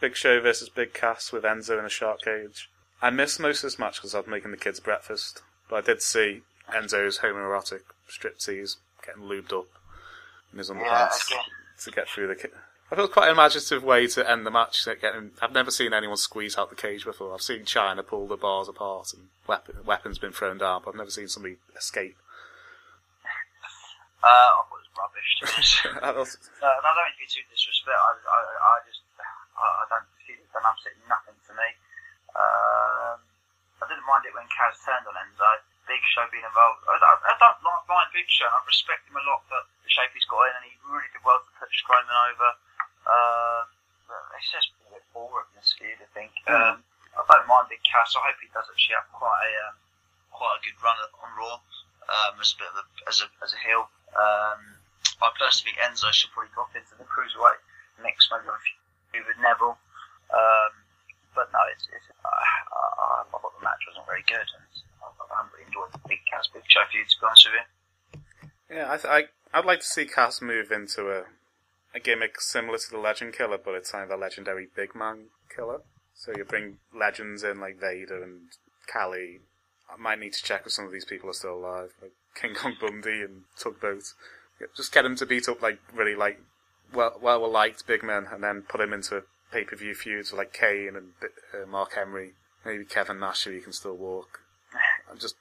Big Show versus Big Cass with Enzo in a shark cage. I missed most of this match because I was making the kids breakfast, but I did see Enzo's homoerotic striptease getting lubed up in his Yeah, underpants to get through the. I thought it was quite an imaginative way to end the match. I've never seen anyone squeeze out the cage before. I've seen Chyna pull the bars apart and weapon, weapons been thrown down, but I've never seen somebody escape. Uh, I thought it was rubbish. To be honest. Uh, and I don't mean to be too disrespect. I, I, I just, I, I don't feel it's done absolutely nothing to me. Um, I didn't mind it when Cass turned on Enzo. Big Show being involved. I, I, I don't like mind Big Show. and I respect him a lot for the shape he's got in, and he really did well to put Strowman over. Um, it's just a bit boring this feud, I think. Um, I don't mind Big Cass. I hope he does actually have quite a um, quite a good run on Raw um, as a bit of a, as a as a heel. Um, I personally think Enzo should probably drop into the cruiserweight mix, maybe a few with Neville. Um, but no, it's, it's uh, I, I thought the match wasn't very good, and I, I haven't really enjoyed the Big Cass Big Show feud to be honest with you. yeah, I, th- I, I'd like to see Cass move into a, a gimmick similar to the Legend Killer, but it's kind of a legendary big man killer. So you bring legends in like Vader and Khali. I might need to check if some of these people are still alive, like King Kong Bundy and Tugboat. Just get him to beat up like really like well well liked big men, and then put him into pay per view feuds with like Kane and uh, Mark Henry, maybe Kevin Nash if he can still walk, and just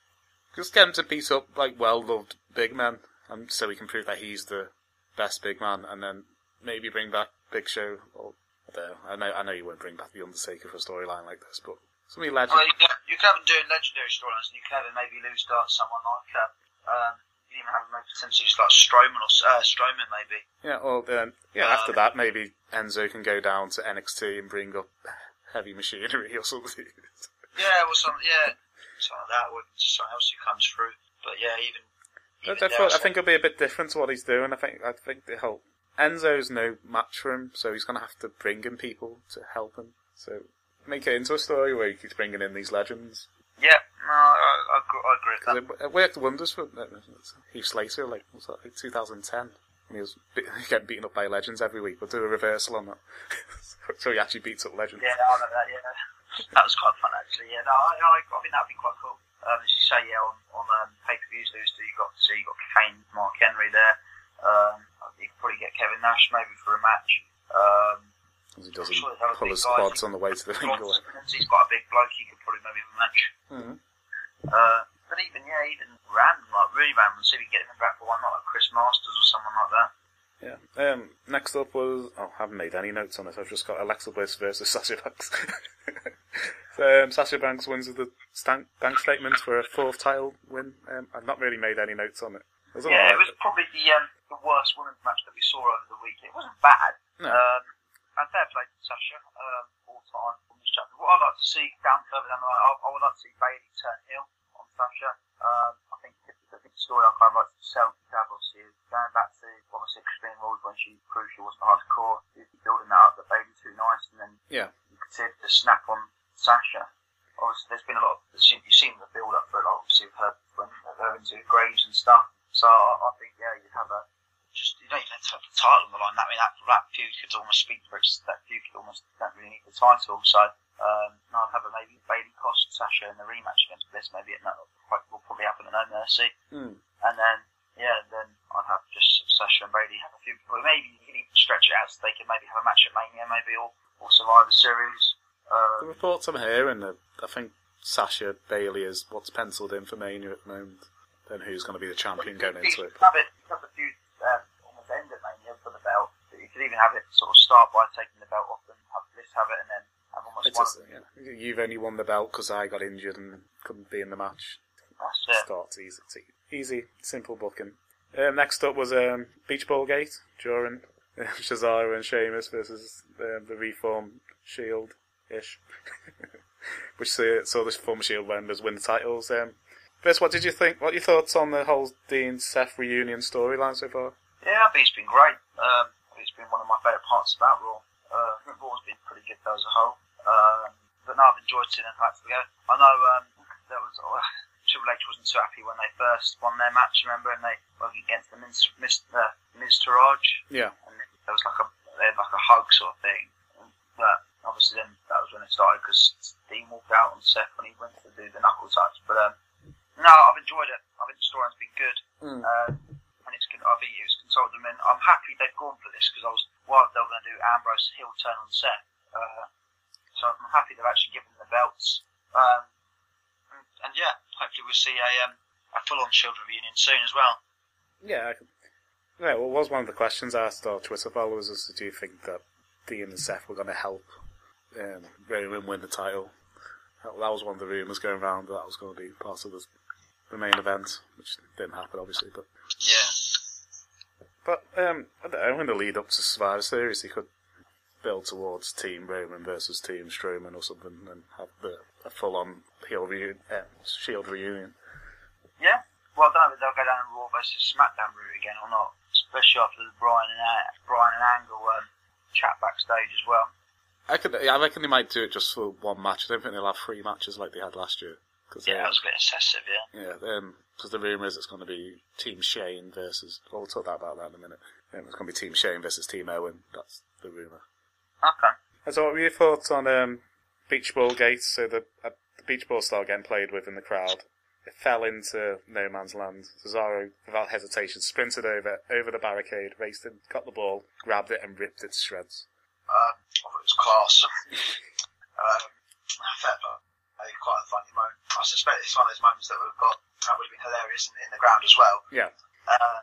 just get him to beat up like well loved big men, and so he can prove that he's the best big man, and then maybe bring back Big Show. Or I know. I know I know you won't bring back the Undertaker for a storyline like this, but something legendary. Well, you can, have him doing legendary storylines, and you can have him maybe lose to someone like uh, um, you even have him maybe potentially just like Strowman or uh, Strowman maybe. Yeah, well, then, yeah. Uh, after that, maybe Enzo can go down to NXT and bring up heavy machinery or something. Yeah, or something. Yeah, something like that, or something else who comes through. But yeah, even. I, even I there, thought- I think it'll be a bit different to what he's doing. I think I think the whole Enzo's no match for him, so he's going to have to bring in people to help him. So make it into a story where he keeps bringing in these legends. yeah, no, I, I, agree, I agree with that. It, it worked wonders for uh, Heath Slater, like, was that, like 2010? When he was be- getting beaten up by legends every week, but do a reversal on that. so he actually beats up legends. Yeah, I know that. Yeah, that was quite fun actually. Yeah, no, I, I, I think that'd be quite cool. Um, as you say, yeah, on on um, pay per views, Lewis, you got to so you got Kane, Mark Henry there. Um, you could probably get Kevin Nash maybe for a match. Um, he doesn't sure pull his quads on the way to the ring. He's got a big bloke. He could probably maybe have a match. Mhm. Uh, but even yeah, even random like really random. See if can get him back for one night, like Chris Masters or someone like that. Yeah. Um, next up was oh, I haven't made any notes on this. I've just got Alexa Bliss versus Sasha Banks. so um, Sasha Banks wins with the stank, bank statement for a fourth title win. Um, I've not really made any notes on it. It Yeah, it was probably the um, the worst women's match that we saw over the week. It wasn't bad. No. Um, and fair play to Sasha, um, all time on this chapter. What I'd like to see down further down the line, I, I would like to see Bayley turn heel on Sasha. Um, I think I think the story I kind of like to sell to Davos is going back to almost Extreme Rules when she proved she wasn't hardcore, is building that up, that Bayley too nice, and then Yeah. you could see the snap on Sasha. Obviously, there's been a lot. Of, you've seen the build up for it, obviously, with her when they're into graves and stuff. So I, I think, yeah, you'd have a just you don't even have to have the title on the line. I mean, that that could speak for it. That could almost don't really need the title. So um, I'd have a maybe Bayley cost Sasha in the rematch against Bliss. Maybe it will probably happen in No Mercy. Hmm. And then yeah, then I'd have just Sasha and Bayley have a few. Or maybe you can even stretch it out so they can maybe have a match at Mania, maybe or or Survivor Series. The Um, reports I'm hearing, uh, I think Sasha Bayley is what's penciled in for Mania at the moment. Then who's going to be the champion going into it? Have it, have the feud um, almost end at Mania for the belt. But you could even have it sort of start by taking the belt off and have Bliss have it, and then have almost It's one. just, yeah, you've only won the belt because I got injured and couldn't be in the match. That's it. Starts easy, easy, simple booking. Um, next up was um, Beach Ball Gate during uh, Cesaro and Sheamus versus um, the Reform Shield ish, which saw, saw the former Shield members win the titles. Um, first, what did you think? What are your thoughts on the whole Dean Seth reunion storyline so far? Yeah, think it's been great. Um, I think it's been one of my favourite parts about Raw. Uh, I think Raw's been pretty good though as a whole. Um, but no, I've enjoyed seeing it back together. I know um, there was uh, Triple H wasn't so happy when they first won their match, remember, and they were against the Miz, Miz, uh, Miztourage, Yeah, and there was like a they had like a hug sort of thing. But obviously then that was when it started because Dean walked out on Seth when he went to do the knuckle touch. But um, no, I've enjoyed it. I think the storyline's been good. Mm. Uh, and it's I think it was consoled them, and I'm happy they've gone for this because I was worried they were going to do Ambrose heel turn on Seth. Uh, so I'm happy they've actually given them the belts. Um, and, and yeah, hopefully we'll see a um, a full on Shield reunion soon as well. yeah. I could, yeah, well, it was one of the questions I asked our Twitter followers: is do you think that Dean and Seth were going to help um, Roman win the title? That that was one of the rumours going around that that was going to be part of the, the main event, which didn't happen, obviously. But Yeah. but um, I don't know. In the lead up to Survivor Series, he could build towards Team Roman versus Team Strowman or something, and have the a full-on heel reunion, uh, Shield reunion. Yeah. Well, I don't know if they'll go down the Raw versus SmackDown route again or not, especially after the Bryan and uh, Bryan and Angle um, chat backstage as well. I could, I reckon they might do it just for one match. I don't think they'll have three matches like they had last year. Cause Yeah, they- that was a bit excessive. Yeah. Yeah, because the rumour is it's going to be Team Shane versus. Well, we'll talk about that in a minute. Um, it's going to be Team Shane versus Team Owen. That's the rumour. Okay. And so, what were your thoughts on um, Beach Ball Gate? So the, uh, the beach ball style getting played with in the crowd. It fell into no man's land. Cesaro, without hesitation, sprinted over over the barricade, raced in, got the ball, grabbed it, and ripped it to shreds. Um, I thought it was class. um, fair play. Quite a funny moment. I suspect it's one of those moments that would have got that would have been hilarious in, in the ground as well. Yeah, Uh,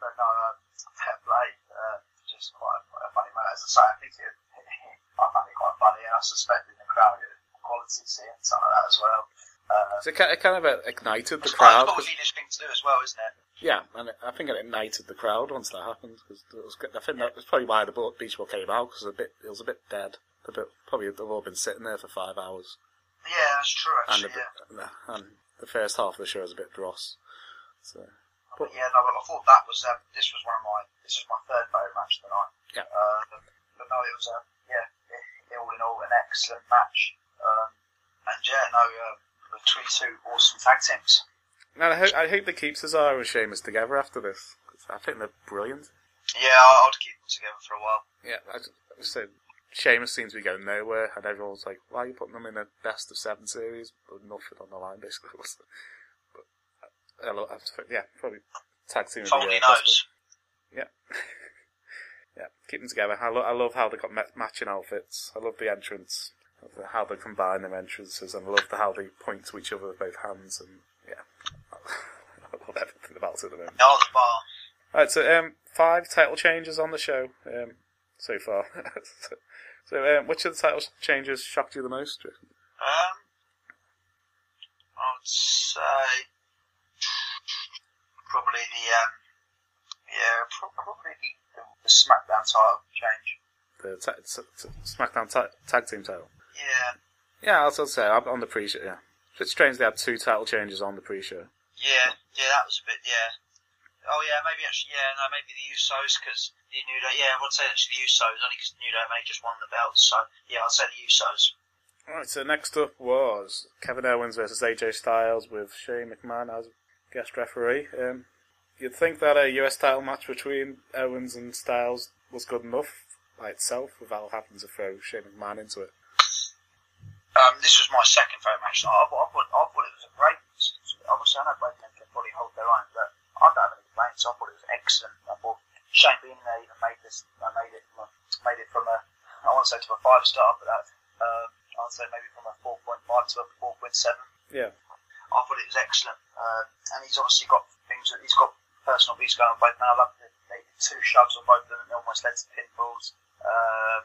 but no, um, fair play. Uh, just quite a, quite a funny moment. As I say, I think it, I found it quite funny, and I suspect in the crowd it quality seeing some of that as well. Uh, so it kind of, it kind of ignited the it's quite crowd. a English thing to do as well, isn't it? Yeah, and I think it ignited the crowd once that happened. Cause it was, I think that was probably why the beach ball came out because it was a bit, it was a bit dead. A bit, probably they've all been sitting there for five hours, Yeah, that's true. and, Actually, bit, yeah. and the first half of the show was a bit dross. So But yeah, no, I thought that was um, this was one of my this was my third favourite match of the night. Yeah. Uh, but, but no, it was yeah, all in all an excellent match. Um, and yeah, no, uh, between two awesome tag teams. and I hope, I hope they keep Cesaro and Sheamus together after this. 'cause I think they're brilliant. Yeah, I- I'd keep them together for a while. Yeah, I just, say Sheamus seems to be going nowhere, and everyone's like, "Why are you putting them in a best of seven series?" But nothing on the line, basically. but I I just- yeah, probably tag team. Foley knows. Yeah. yeah, keep them together. I, lo- I love how they got ma- matching outfits. I love the entrance, how they combine their entrances, and I love the, how they point to each other with both hands. And yeah, I love everything about it at the moment. Oh, the bar. Alright, so um, five title changes on the show um, so far. so, so um, which of the title changes shocked you the most? Um, I would say probably the um, yeah, probably the, the, SmackDown title change. the ta- t- SmackDown ta- tag team title. Yeah, Yeah, say I'm on the pre-show. Yeah, it's strange they had two title changes on the pre-show. yeah, yeah. That was a bit. Yeah. Oh yeah, maybe actually. Yeah, no, maybe the Usos because the New Day. Yeah, I would say actually the Usos only because New Day may just won the belts. So yeah, I'd say the Usos. Alright, so next up was Kevin Owens versus AJ Styles with Shane McMahon as guest referee. Um, you'd think that a US title match between Owens and Styles was good enough by itself without having to throw Shane McMahon into it. Um, this was my second favourite match. I, I, I, thought, I thought it was a great. Obviously, I know both men can probably hold their own, but I don't have any complaints. I thought it was excellent. I thought Shane being there even made this. I made it. From a, made it from a. I want to say to a five star, but that. Um, I'd say maybe from a four point five to a four point seven. Yeah. I thought it was excellent. Uh, and he's obviously got things that he's got personal beats going on both now. I love that they did two shoves on both of them and they almost led to pinfalls. Um,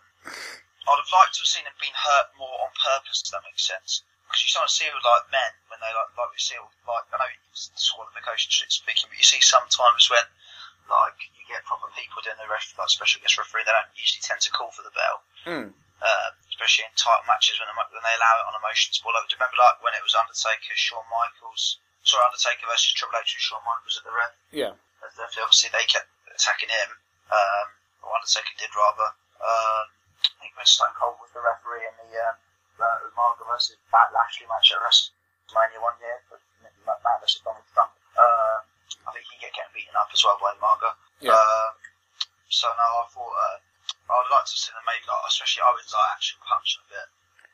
I'd have liked to have seen him being hurt more on purpose, if that makes sense. Because you sometimes see it with like men when they like like we see it with, like I know it's disqualification shit speaking, but you see sometimes when like you get proper people doing the ref like special guest referee, they don't usually tend to call for the bell Hmm. uh, especially in tight matches when, they- when they allow it on emotions ball over. Do you remember like when it was Undertaker, Shawn Michaels, sorry, Undertaker versus Triple H with Shawn Michaels at the ref? Yeah. Obviously they kept attacking him, um, or Undertaker did rather. Um, I think when Stone Cold was the referee in the um, uh, Umaga versus Bat Lashley match at WrestleMania one year, but Matt versus Donald Trump. Uh, I think he get getting beaten up as well by Umaga. Yeah. Um, so no, I thought uh, I'd like to see them maybe like, especially Owens like actually punch a bit.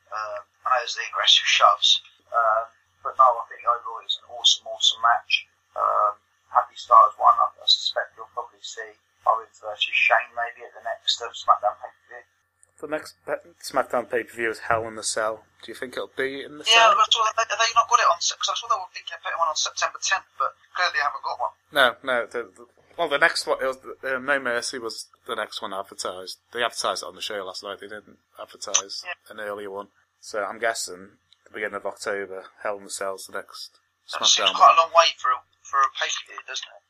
Um, I know there's the aggressive shoves, um, but no, I think overall it's an awesome, awesome match. Um, Happy Stars won. I, I suspect you'll probably see Owens versus Shane maybe at the next uh, SmackDown pay per view. The next SmackDown pay per view is Hell in the Cell. Do you think it'll be in the Yeah, cell? but so they, they not got it on because I saw they were thinking of putting one on September 10th, but clearly they haven't got one. No, no. The, the, well, the next one, it was, uh, No Mercy was the next one advertised. They advertised it on the show last night. They didn't advertise Yeah. an earlier one. So I'm guessing the beginning of October, Hell in the Cell's the next That seems SmackDown quite a long way for a, for a pay per view, doesn't it?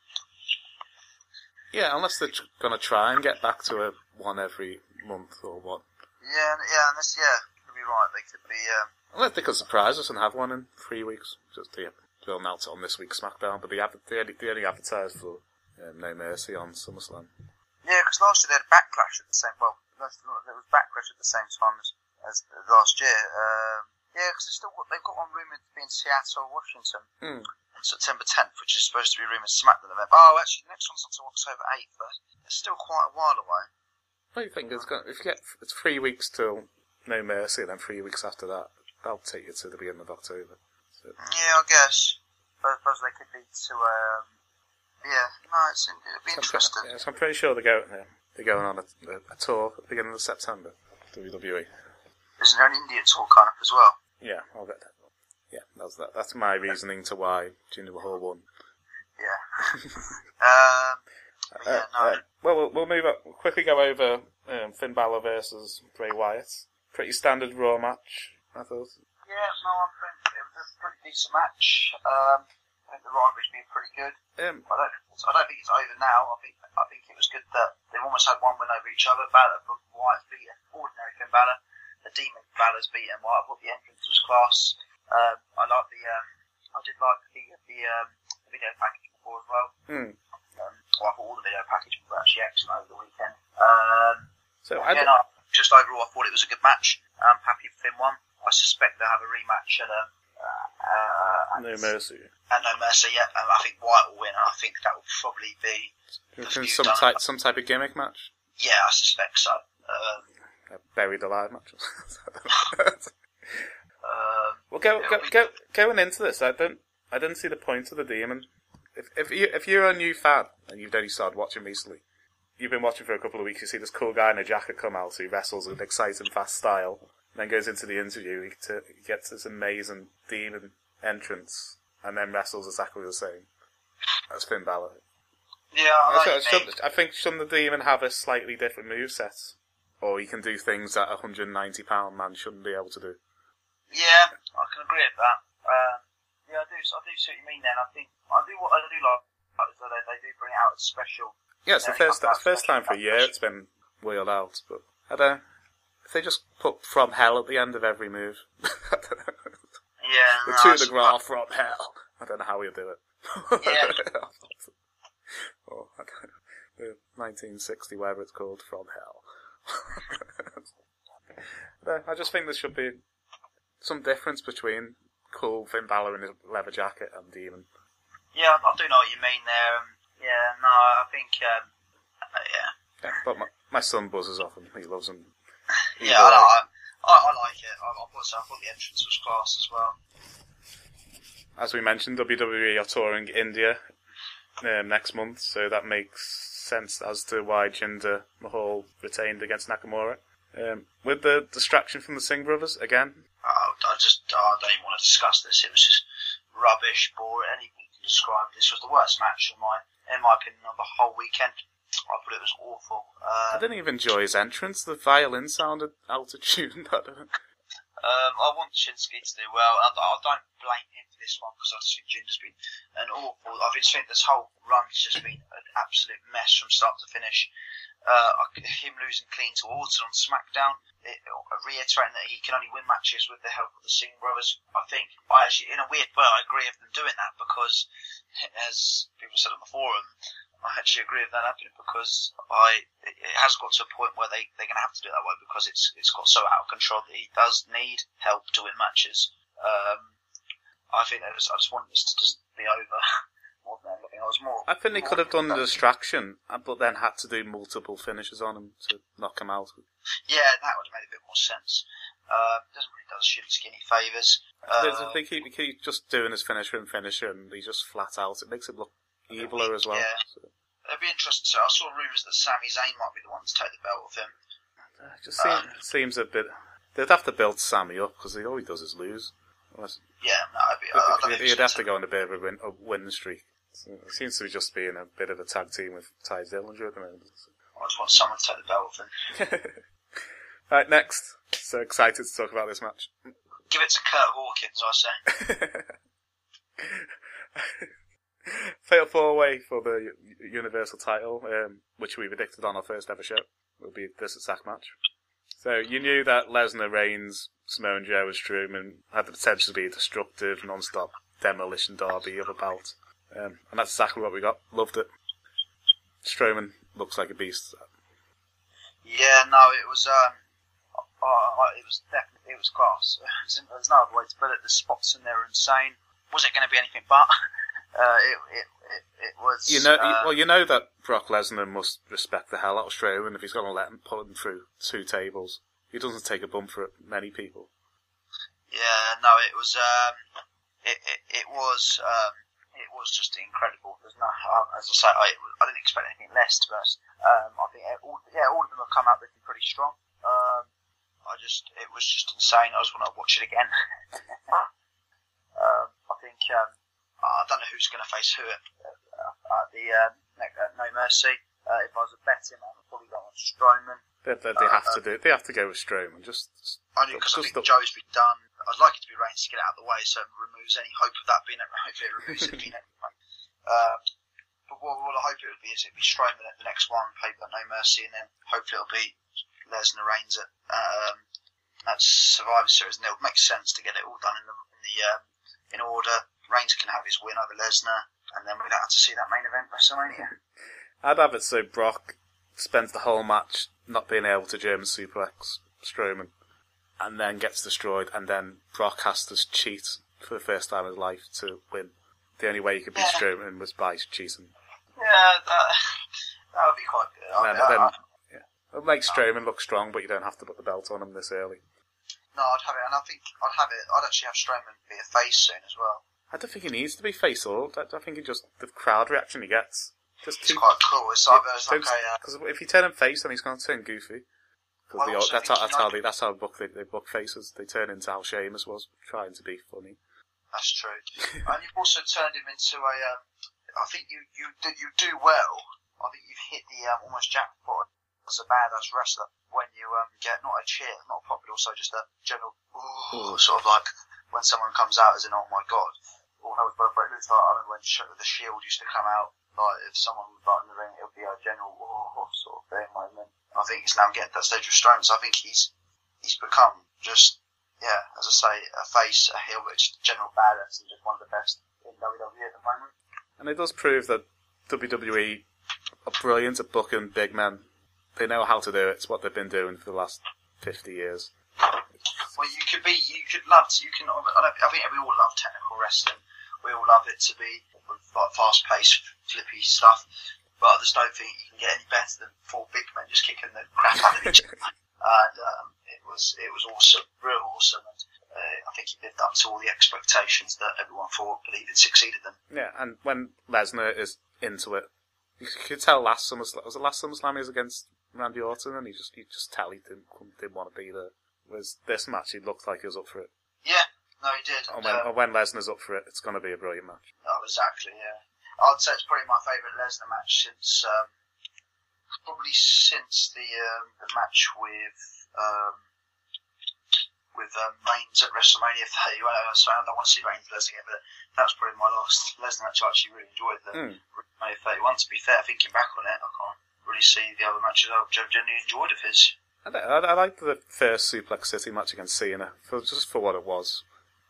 Yeah, unless they're going to try and get back to a one every month or what. Yeah, yeah, and this, year could be right. They could be. Um, Unless they could surprise us and have one in three weeks. Just to, they'll announce it on this week's SmackDown, but they, have, they, only, they only advertised for um, No Mercy on SummerSlam. Yeah, because last year they had Backlash at the same. Well, last- there was Backlash at the same time as, as last year. Um, yeah, because they've still got, they've got one rumoured to be in Seattle, Washington, Hmm. on September 10th, which is supposed to be rumoured SmackDown event. Oh, actually, the next one's until October 8th, but it's still quite a while away. What do you think? It's going, if you get it's three weeks till No Mercy, and then three weeks after that, that'll take you to the beginning of October. So, Yeah, I guess. But I suppose they could be to. Um, yeah, no, it's it'd be I'm, interesting. pre- yes, I'm pretty sure they're going. Yeah, they're going on a, a, a tour at the beginning of September. WWE. Isn't there an India tour kind of as well? Yeah, I'll get that. Yeah, that's that. That's my reasoning to why Jinder Mahal won. Yeah. um, but yeah, no. well, well, we'll move up. We'll quickly go over um, Finn Balor versus Bray Wyatt. Pretty standard Raw match, I thought. Yeah, no, I think it was a pretty decent match. Um, I think the rivalry's been pretty good. Um, I don't, I don't think it's over now. I think, I think it was good that they've almost had one win over each other. Balor, but Wyatt's beaten ordinary Finn Balor. The Demon Balor's beaten Wyatt. I thought the entrance was class. Um, I like the, um, I did like the the, um, the video package before as well. hmm. I thought all the video packages were actually excellent over the weekend. Um, So I, yeah, no, just overall, I thought it was a good match. I'm happy Finn won. I suspect they'll have a rematch at um, uh, no mercy. at No Mercy. Yeah, um, I think Wyatt will win, and I think that will probably be You Have think you some type some type of gimmick match, yeah, I suspect so. Um, a buried alive match. um, well, go, go, go, going into this, I don't I didn't see the point of the demon. If if you if you're a new fan and you've only started watching recently, you've been watching for a couple of weeks. You see this cool guy in a jacket come out who wrestles with exciting fast style. and Then goes into the interview. He, t- he gets this amazing demon entrance, and then wrestles exactly the same. That's Finn Balor. yeah, I, like should- I think shouldn't the demon have a slightly different move set, or he can do things that a hundred and ninety pound man shouldn't be able to do. Yeah, I can agree with that. Um, yeah, I do. I do see what you mean. Then I think I do. What I do like is that they, they do bring out a special. Yeah, it's the first it's the first time for a year it's been wheeled out, but I don't know. If they just put from hell at the end of every move. I don't know. Yeah, The no, two it's- de gras from hell. I don't know how he'll do it. Yeah. or, I don't know, the 1916, whatever it's called, from hell. No, I just think there should be some difference between cool Finn Balor in his leather jacket and Demon. Yeah, I do know what you mean there. Um, yeah, no, I think, um, uh, yeah. Yeah, but my, my son buzzes off him. He loves him. Yeah, I, I, I, like it. I, I, thought, so. I thought the entrance was class as well. As we mentioned, WWE are touring India uh, next month, so that makes sense as to why Jinder Mahal retained against Nakamura. Um, with the distraction from the Singh brothers again, I, I just, I don't even want to discuss this. It was just rubbish, boring, anything to describe. This was the worst match in my, in my opinion, of the whole weekend. I thought it was awful. I Uh, didn't even enjoy his entrance. The violin sounded out of tune. I don't. Um, I want Shinsuke to do well. I, I don't blame him for this one because I just think Jinder's been an awful. I just think this whole run has just been an absolute mess from start to finish. Uh, him losing clean to Orton on SmackDown, it, reiterating that he can only win matches with the help of the Singh brothers. I think I actually, in a weird way, I agree with them doing that because, as people said on the forum, I actually agree with that happening because I it has got to a point where they they're going to have to do it that way because it's it's got so out of control that he does need help to win matches. Um, I think that was, I just want this to just be over more than anything. I was more. I think they could have done the distraction, uh, but then had to do multiple finishes on him to knock him out. Yeah, that would have made a bit more sense. Uh, doesn't really do Shinsuke any favours. Uh, they keep, they keep just doing his finisher and finisher, and he's just flat out. It makes it look eviler as well. Yeah. So, it'd be interesting. So I saw rumours that Sami Zayn might be the one to take the belt off him. uh, it just seem, seems a bit. They'd have to build Sami up because all he does is lose. Unless, Yeah, no, I'd be, I, I don't think he'd have to go on a bit of a win, a win streak. So it seems to be just being a bit of a tag team with Tye Dillinger at the moment. I just want someone to take the belt off him. right, next. So excited to talk about this match. Give it to Kurt Hawkins, I say. Fatal four way for the Universal title, um, which we predicted on our first ever show, will be this attack match. So you knew that Lesnar, Reigns, Samoa Joe, and Strowman had the potential to be a destructive, non-stop demolition derby of a belt, um, and that's exactly what we got. Loved it. Strowman looks like a beast. Yeah, no, it was. Um, uh, it was definitely it was class. There's no other way to put it. The spots in there are insane. Was it going to be anything but? Uh, it, it, it, it was. You know, uh, well, you know that Brock Lesnar must respect the hell out of Strowman if he's going to let him put him through two tables. He doesn't take a bump for many people. Yeah, no, it was. Um, it, it, it was. Um, was just incredible. There's no, um, as I say, I, I didn't expect anything less. To um, I think all, yeah, all of them have come out looking pretty strong. Um, I just, it was just insane. I just want to watch it again. um, I think um, I don't know who's going to face who at, uh, at the uh, at No Mercy. Uh, if I was a betting man, I'd probably go on Strowman. They, they, they have to do. They have to go with Strowman. Just, Only because I think the- Joe's been done. I'd like it to be Reigns to get out of the way, so it removes any hope of that being. If it removes it being. Um, but what, what I hope it would be is it'd be Strowman at the next one, paper No Mercy, and then hopefully it'll be Lesnar Reigns at um, at Survivor Series, and it would make sense to get it all done in the in the um, in order. Reigns can have his win over Lesnar, and then we don't have to see that main event WrestleMania. I'd have it so Brock spends the whole match not being able to German suplex Strowman, and then gets destroyed, and then Brock has to cheat for the first time in his life to win. The only way he could beat Yeah. Strowman was by cheating. Yeah, that, that would be quite good. And then, yeah. It'll make Strowman look strong, but you don't have to put the belt on him this early. no, I'd have it, and I think I'd have it. I'd actually have Strowman be a face soon as well. I don't think he needs to be face or I, I think he just the crowd reaction he gets just It's too. quite cool. It's either it's like Because if you turn him face, then he's going to turn goofy. That's how that's how they that's how book they, they book faces. They turn into how Sheamus was trying to be funny. That's true. and you've also turned him into a. Um, I think you you you do well. I think you've hit the um, almost jackpot as a badass wrestler when you um, get not a cheer, not a pop, but also just a general ooh, Ooh. sort of like when someone comes out as an oh my god, or how both looks like. I remember when the Shield used to come out. Like if someone was like in the ring, it would be a general oh sort of thing. I think he's now getting to that stage with Strowman. So I think he's he's become just yeah, as I say, a face, a heel, just general badass and just one of the best in WWE at the moment. And it does prove that WWE are brilliant at booking big men. They know how to do it. It's what they've been doing for the last 50 years. Well, you could be, you could love, to, you can. I, don't, I think we all love technical wrestling. We all love it to be like fast-paced, flippy stuff. But I just don't think you can get any better than four big men just kicking the crap out of each other. And um, it was, it was awesome, real awesome. And uh, I think he lived up to all the expectations that everyone thought, believed succeeded them. Yeah, and when Lesnar is into it, you could tell last SummerSlam, was it last SummerSlam he was against Randy Orton, and he just, you just tell he didn't, didn't want to be there. Whereas this match, he looked like he was up for it. Yeah, no, he did. And when, Um, and when Lesnar's up for it, it's going to be a brilliant match. Oh, exactly, yeah. I'd say it's probably my favourite Lesnar match since, um, probably since the um, the match with um, with um, Reigns at WrestleMania 30. Well, I was- I don't want to see Reigns Lesnar again, but that was probably my last Lesnar match. I actually really enjoyed the Mm. WrestleMania 31. To be fair, thinking back on it, I can't really see the other matches I've genuinely enjoyed of his. I, I, I liked the first Suplex City match against Cena, for, just for what it was.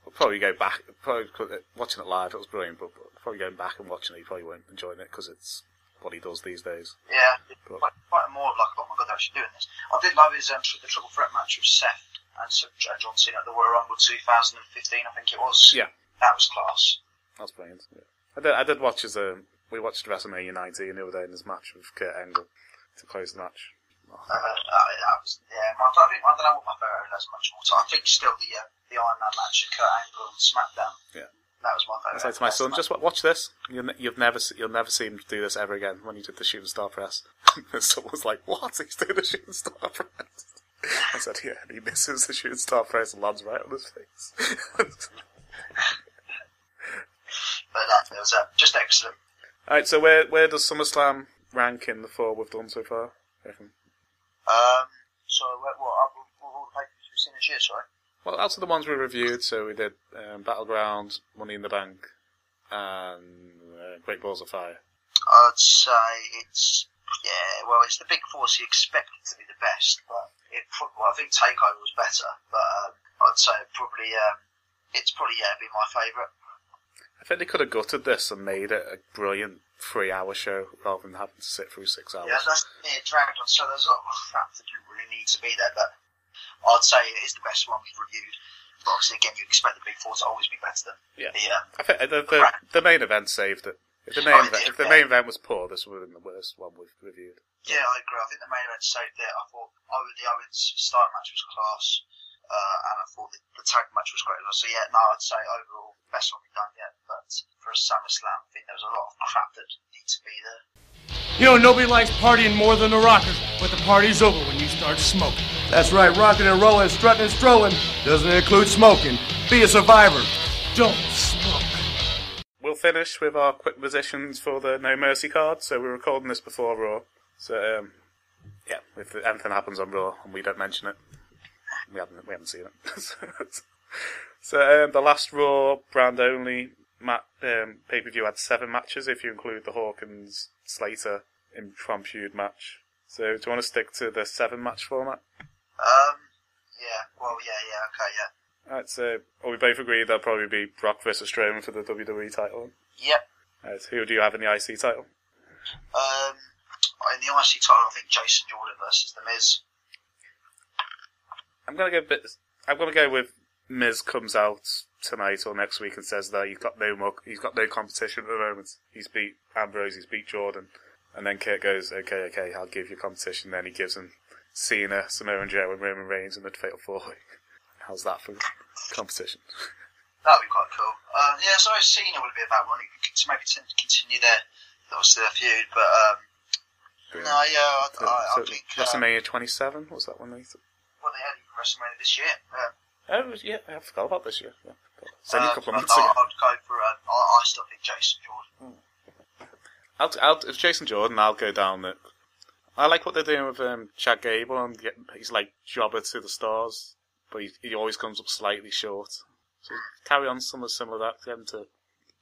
I'll probably go back, probably watching it live, it was brilliant, but, but probably going back and watching it, you probably won't enjoy it because it's what he does these days. Yeah, But- quite, quite more of like, oh my god, they're actually doing this. I did love his um, the triple threat match with Seth and so- John Cena at the Royal Rumble 2015, I think it was. Yeah. That was class. That's brilliant. Yeah. I did. I did watch his. Um, we watched WrestleMania 19 the other day in his match with Kurt Angle to close the match. Uh, uh, that was, yeah, my, I, think, I don't know what my favourite Les much more. I think still the uh, the Iron Man match at Kurt Angle and SmackDown. Yeah. That was my I favourite. said to my son, just wa- watch this. You'll, ne- you've never, se- you'll never see him do this ever again. When he did the shooting star press, and was like, "What? He's doing the shooting star press?" I said, "Yeah." And he misses the shooting star press and lands right on his face. But that was uh, just excellent. All right. So where where does SummerSlam rank in the four we've done so far? Um, so what, what, uh, what all the papers we've seen this year, sorry? Well, out of the ones we reviewed, so we did um, Battleground, Money in the Bank, and uh, Great Balls of Fire. I'd say it's yeah. Well, it's the big four, so you expect it to be the best. But it, well, I think Takeover was better, but um, I'd say probably um, it's probably yeah, be my favourite. I think they could have gutted this and made it a brilliant three-hour show rather than having to sit through six hours. Yeah, that's yeah, it dragged on. So there's a lot of crap that didn't really need to be there, but I'd say it is the best one we've reviewed. But obviously, again, you expect the big four to always be better than Yeah. the um, I think the, the, the main event saved it. If the main Oh, event, did, if the yeah. main event was poor, this would have been the worst one we've reviewed. Yeah, I agree. I think the main event saved it. I thought Owen the Owens style match was class, uh, and I thought the, the tag match was great. as well. So yeah, no, I'd say overall best one we've done yet. But for a SummerSlam, I think there was a lot of crap that need to be there. You know, nobody likes partying more than the rockers, but the party's over when you start smoking. That's right, rocking and rolling, strutting and strolling doesn't include smoking. Be a survivor. Don't smoke. We'll finish with our quick positions for the No Mercy card. So we're recording this before Raw. So um, yeah, if anything happens on Raw and we don't mention it, we haven't we haven't seen it. so um, the last Raw brand only um, pay per view had seven matches if you include the Hawkins Slater impromptu match. So do you want to stick to the seven match format? Um, yeah, well, yeah, yeah, okay, yeah. Alright, so well, we both agree that'll probably be Brock versus Strowman for the WWE title. Yep. Alright, who do you have in the IC title? Um, in the IC title, I think Jason Jordan versus The Miz. I'm gonna go bit. I'm gonna go with Miz comes out tonight or next week and says that he's got no more. He's got no competition at the moment. He's beat Ambrose. He's beat Jordan, and then Kurt goes, "Okay, okay, I'll give you competition." Then he gives him Cena, Samoa Joe, and Roman Reigns in the Fatal Four Way. How's that for competition? That'd be quite cool. Uh, yeah, so Cena would be a bad one. To maybe t- continue their obviously their feud, but um, no, yeah, I, So, I, I so think uh, WrestleMania 27 was that one? They what they had WrestleMania this year. Um, oh yeah, I forgot about this year. Yeah. It's only a uh, couple of I- months ago. I'd go for. Um, I, I still think Jason Jordan. I'll, I'll, if Jason Jordan, I'll go down the. I like what they're doing with um, Chad Gable and he's like jobber to the stars, but he, he always comes up slightly short. So carry on something similar to that, get him to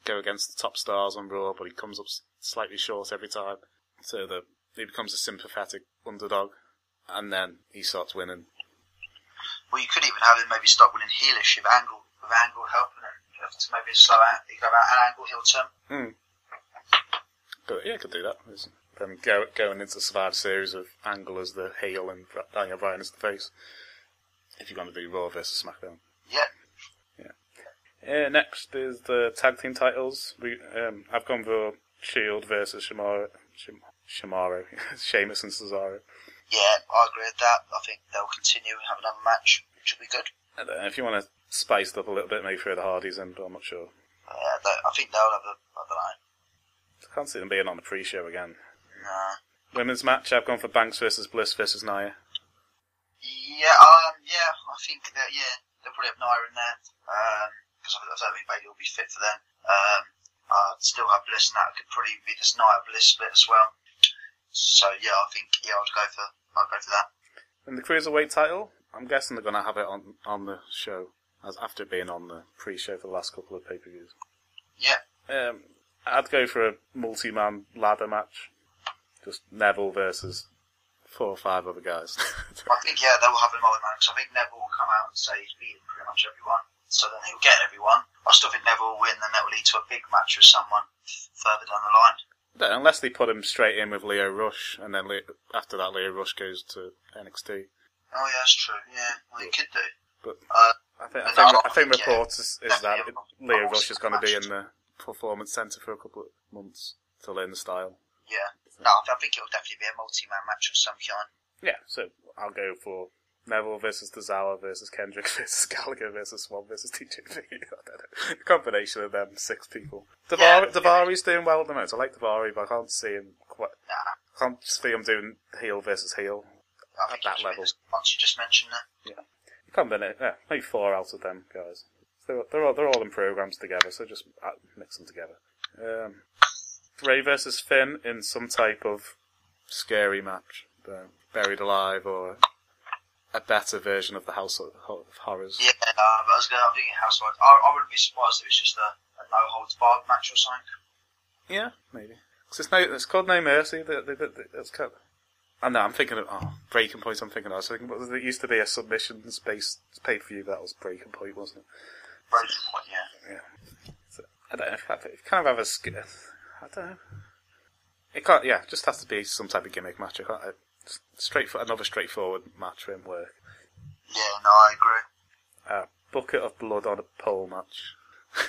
go against the top stars on Raw, but he comes up slightly short every time. So that he becomes a sympathetic underdog. and then he starts winning. Well, you could even have him maybe start winning heelish with Angle, with Angle helping him. To maybe slow out, you go out an Angle heel turn. Hmm. But yeah, could do that. Them go, going into Survivor Series with Angle as the heel and Daniel Bryan as the face. If you're going to do Raw versus SmackDown. Yeah. Uh, next is the tag team titles. We um, I've gone for Shield versus Shimaro, Shim, Shimaro, Sheamus and Cesaro. Yeah, I agree with that. I think they'll continue and have another match, which will be good. I don't if you want to spice it up a little bit, maybe throw the Hardys in, but I'm not sure. Uh, I think they'll have a, I don't know. I can't see them being on the pre-show again. Nah. Women's match, I've gone for Banks versus Bliss versus Nia. Yeah, um, yeah, I think that, yeah, they'll probably have Nia in there, um, because I, I don't think Bayley will be fit for them. Um, I'd still have Bliss, and that could probably be this Nia Bliss split as well. So, yeah, I think, yeah, I'd go for, I'd go for that. And the Cruiserweight title, I'm guessing they're going to have it on, on the show, as after being on the pre-show for the last couple of pay-per-views. Yeah. Um, I'd go for a multi-man ladder match. Just Neville versus four or five other guys. I think, yeah, they will have a man, because I think Neville will come out and say he's beaten pretty much everyone. So then he'll get everyone. I still think Neville will win, and that will lead to a big match with someone further down the line. Yeah, Unless they put him straight in with Lio Rush, and then Le- after that Lio Rush goes to NXT. Oh, yeah, that's true. Yeah, well, he could do. But Uh, I think I think, I think reports is, is that Lio Rush is going to be in the performance centre for a couple of months to learn the style. yeah. No, I think it'll definitely be a multi-man match of some kind. Yeah, so I'll go for Neville versus Tozawa versus Kendrick versus Gallagher versus Swann versus TJP. I don't know. A combination of them six people. Davari, Yeah. Davari's doing well at the moment. I like Davari, but I can't see him quite. Nah, I can't see him doing heel versus heel. I At that level. the ones you just mentioned there. Combination, yeah, maybe four out of them guys. They're, they're all they're all in programs together, so just uh, mix them together. Um, Bray versus Finn in some type of scary match, buried alive or a better version of the House of, of Horrors. Yeah, uh, I was going to I'm thinking Housewives. I, I wouldn't be surprised if it's just a, a no holds barred match or something. Yeah, maybe. 'Cause it's, no, it's called No Mercy. They, they, they, it's called, I know, I'm thinking of, oh, Breaking Point, I'm thinking of. I was thinking, what- used to be a submissions based pay per view that was Breaking Point, wasn't it? Breaking point, yeah. So, I don't know if I if kind of have a I don't know. It can't. Yeah, it just has to be some type of gimmick match. It can't, uh, straight for another straightforward match won't work. Yeah, no, I agree. A bucket of blood on a pole match.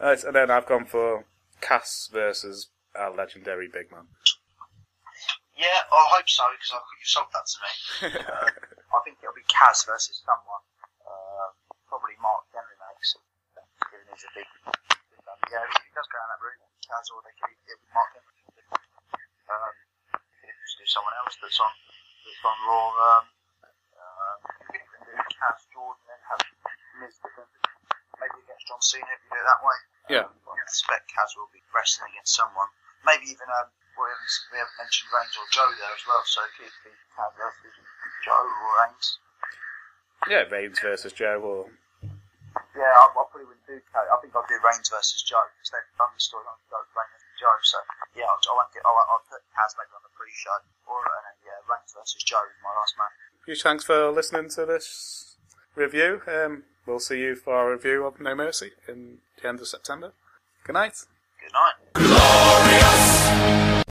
Right, and then I've gone for Cass versus our legendary big man. Yeah, I hope so because you've sold that to me. uh, I think it'll be Cass versus someone. Uh, probably Mark Henry makes. Given he's a big, big man. Yeah, if he does go down that route, Cass or they even get Mark Henry. Um, do someone else that's on that's on Raw. Um, uh, you could even do Cass Jordan and have Miz. Maybe against John Cena if you do it that way. Yeah. Um, I expect Cass will be wrestling against someone. Maybe even um, we haven't, we haven't mentioned Reigns or Joe there as well, so it could be Cass versus Joe or Reigns. Yeah, Reigns versus Joe or Yeah, I, I probably wouldn't do Cass. I think I'll do Reigns versus Joe because they've done the story on Joe, Reigns and Joe. So yeah, I'll, I won't get. I'll, I'll put Cass maybe on the pre-show or uh, yeah, Reigns versus Joe is my last match. Huge thanks for listening to this review. Um, we'll see you for our review of No Mercy in the end of September. Good night. Good night. Glorious!